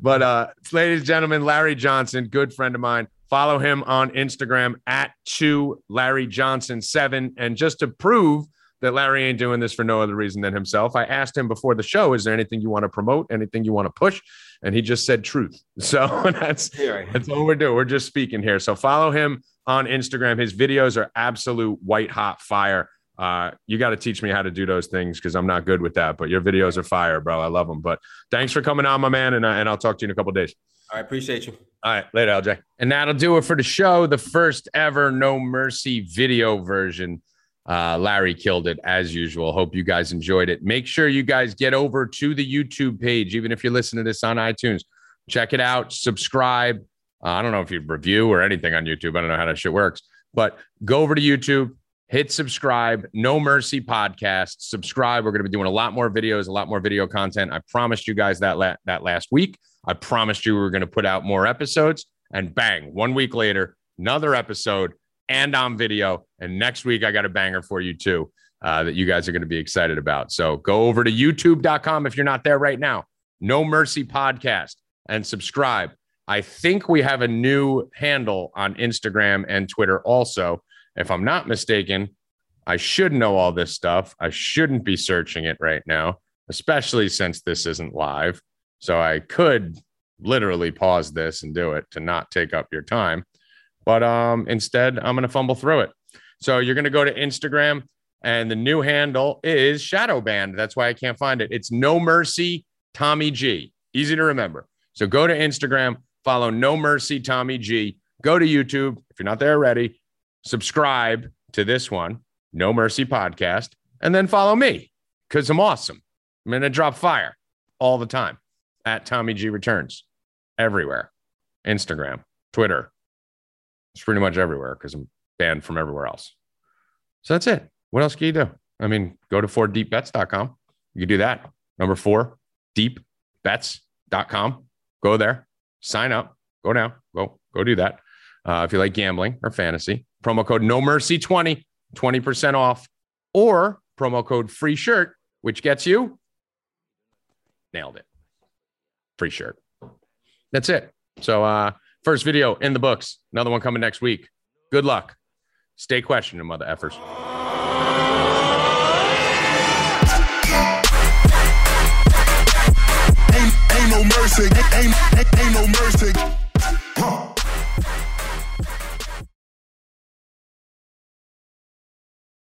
A: But, uh, ladies and gentlemen, Larry Johnson, good friend of mine. Follow him on Instagram at two Larry Johnson seven. And just to prove that Larry ain't doing this for no other reason than himself, I asked him before the show, "Is there anything you want to promote? Anything you want to push?" And he just said truth. So that's that's what we're doing. We're just speaking here. So follow him on Instagram. His videos are absolute white hot fire. Uh, you got to teach me how to do those things because I'm not good with that. But your videos are fire, bro. I love them. But thanks for coming on, my man, and uh, and I'll talk to you in a couple days.
C: I appreciate you.
A: All right, later, LJ. And that'll do it for the show. The first ever No Mercy video version. Uh, Larry killed it as usual. Hope you guys enjoyed it. Make sure you guys get over to the YouTube page, even if you're listening to this on iTunes. Check it out, subscribe. Uh, I don't know if you review or anything on YouTube. I don't know how that shit works, but go over to YouTube, hit subscribe. No Mercy podcast. Subscribe. We're going to be doing a lot more videos, a lot more video content. I promised you guys that la- that last week. I promised you we were going to put out more episodes, and bang, one week later, another episode and on video. And next week, I got a banger for you too uh, that you guys are going to be excited about. So go over to youtube.com if you're not there right now. No Mercy Podcast and subscribe. I think we have a new handle on Instagram and Twitter also. If I'm not mistaken, I should know all this stuff. I shouldn't be searching it right now, especially since this isn't live. So I could literally pause this and do it to not take up your time. But um, instead, I'm going to fumble through it. So you're going to go to Instagram, and the new handle is Shadow Band. That's why I can't find it. It's No Mercy Tommy G. Easy to remember. So go to Instagram, follow No Mercy Tommy G. Go to YouTube if you're not there already. Subscribe to this one, No Mercy Podcast, and then follow me because I'm awesome. I'm going to drop fire all the time at Tommy G Returns everywhere Instagram, Twitter. It's pretty much everywhere because I'm banned from everywhere else. So that's it. What else can you do? I mean, go to 4deepbets.com. You can do that. Number four, deepbets.com. Go there, sign up, go now, go, go do that. Uh, if you like gambling or fantasy, promo code no mercy 20, 20% off, or promo code free shirt, which gets you nailed it free shirt. That's it. So, uh, first video in the books. Another one coming next week. Good luck. Stay questioning, mother effers. Ain't, ain't no mercy. Ain't, ain't, ain't no mercy.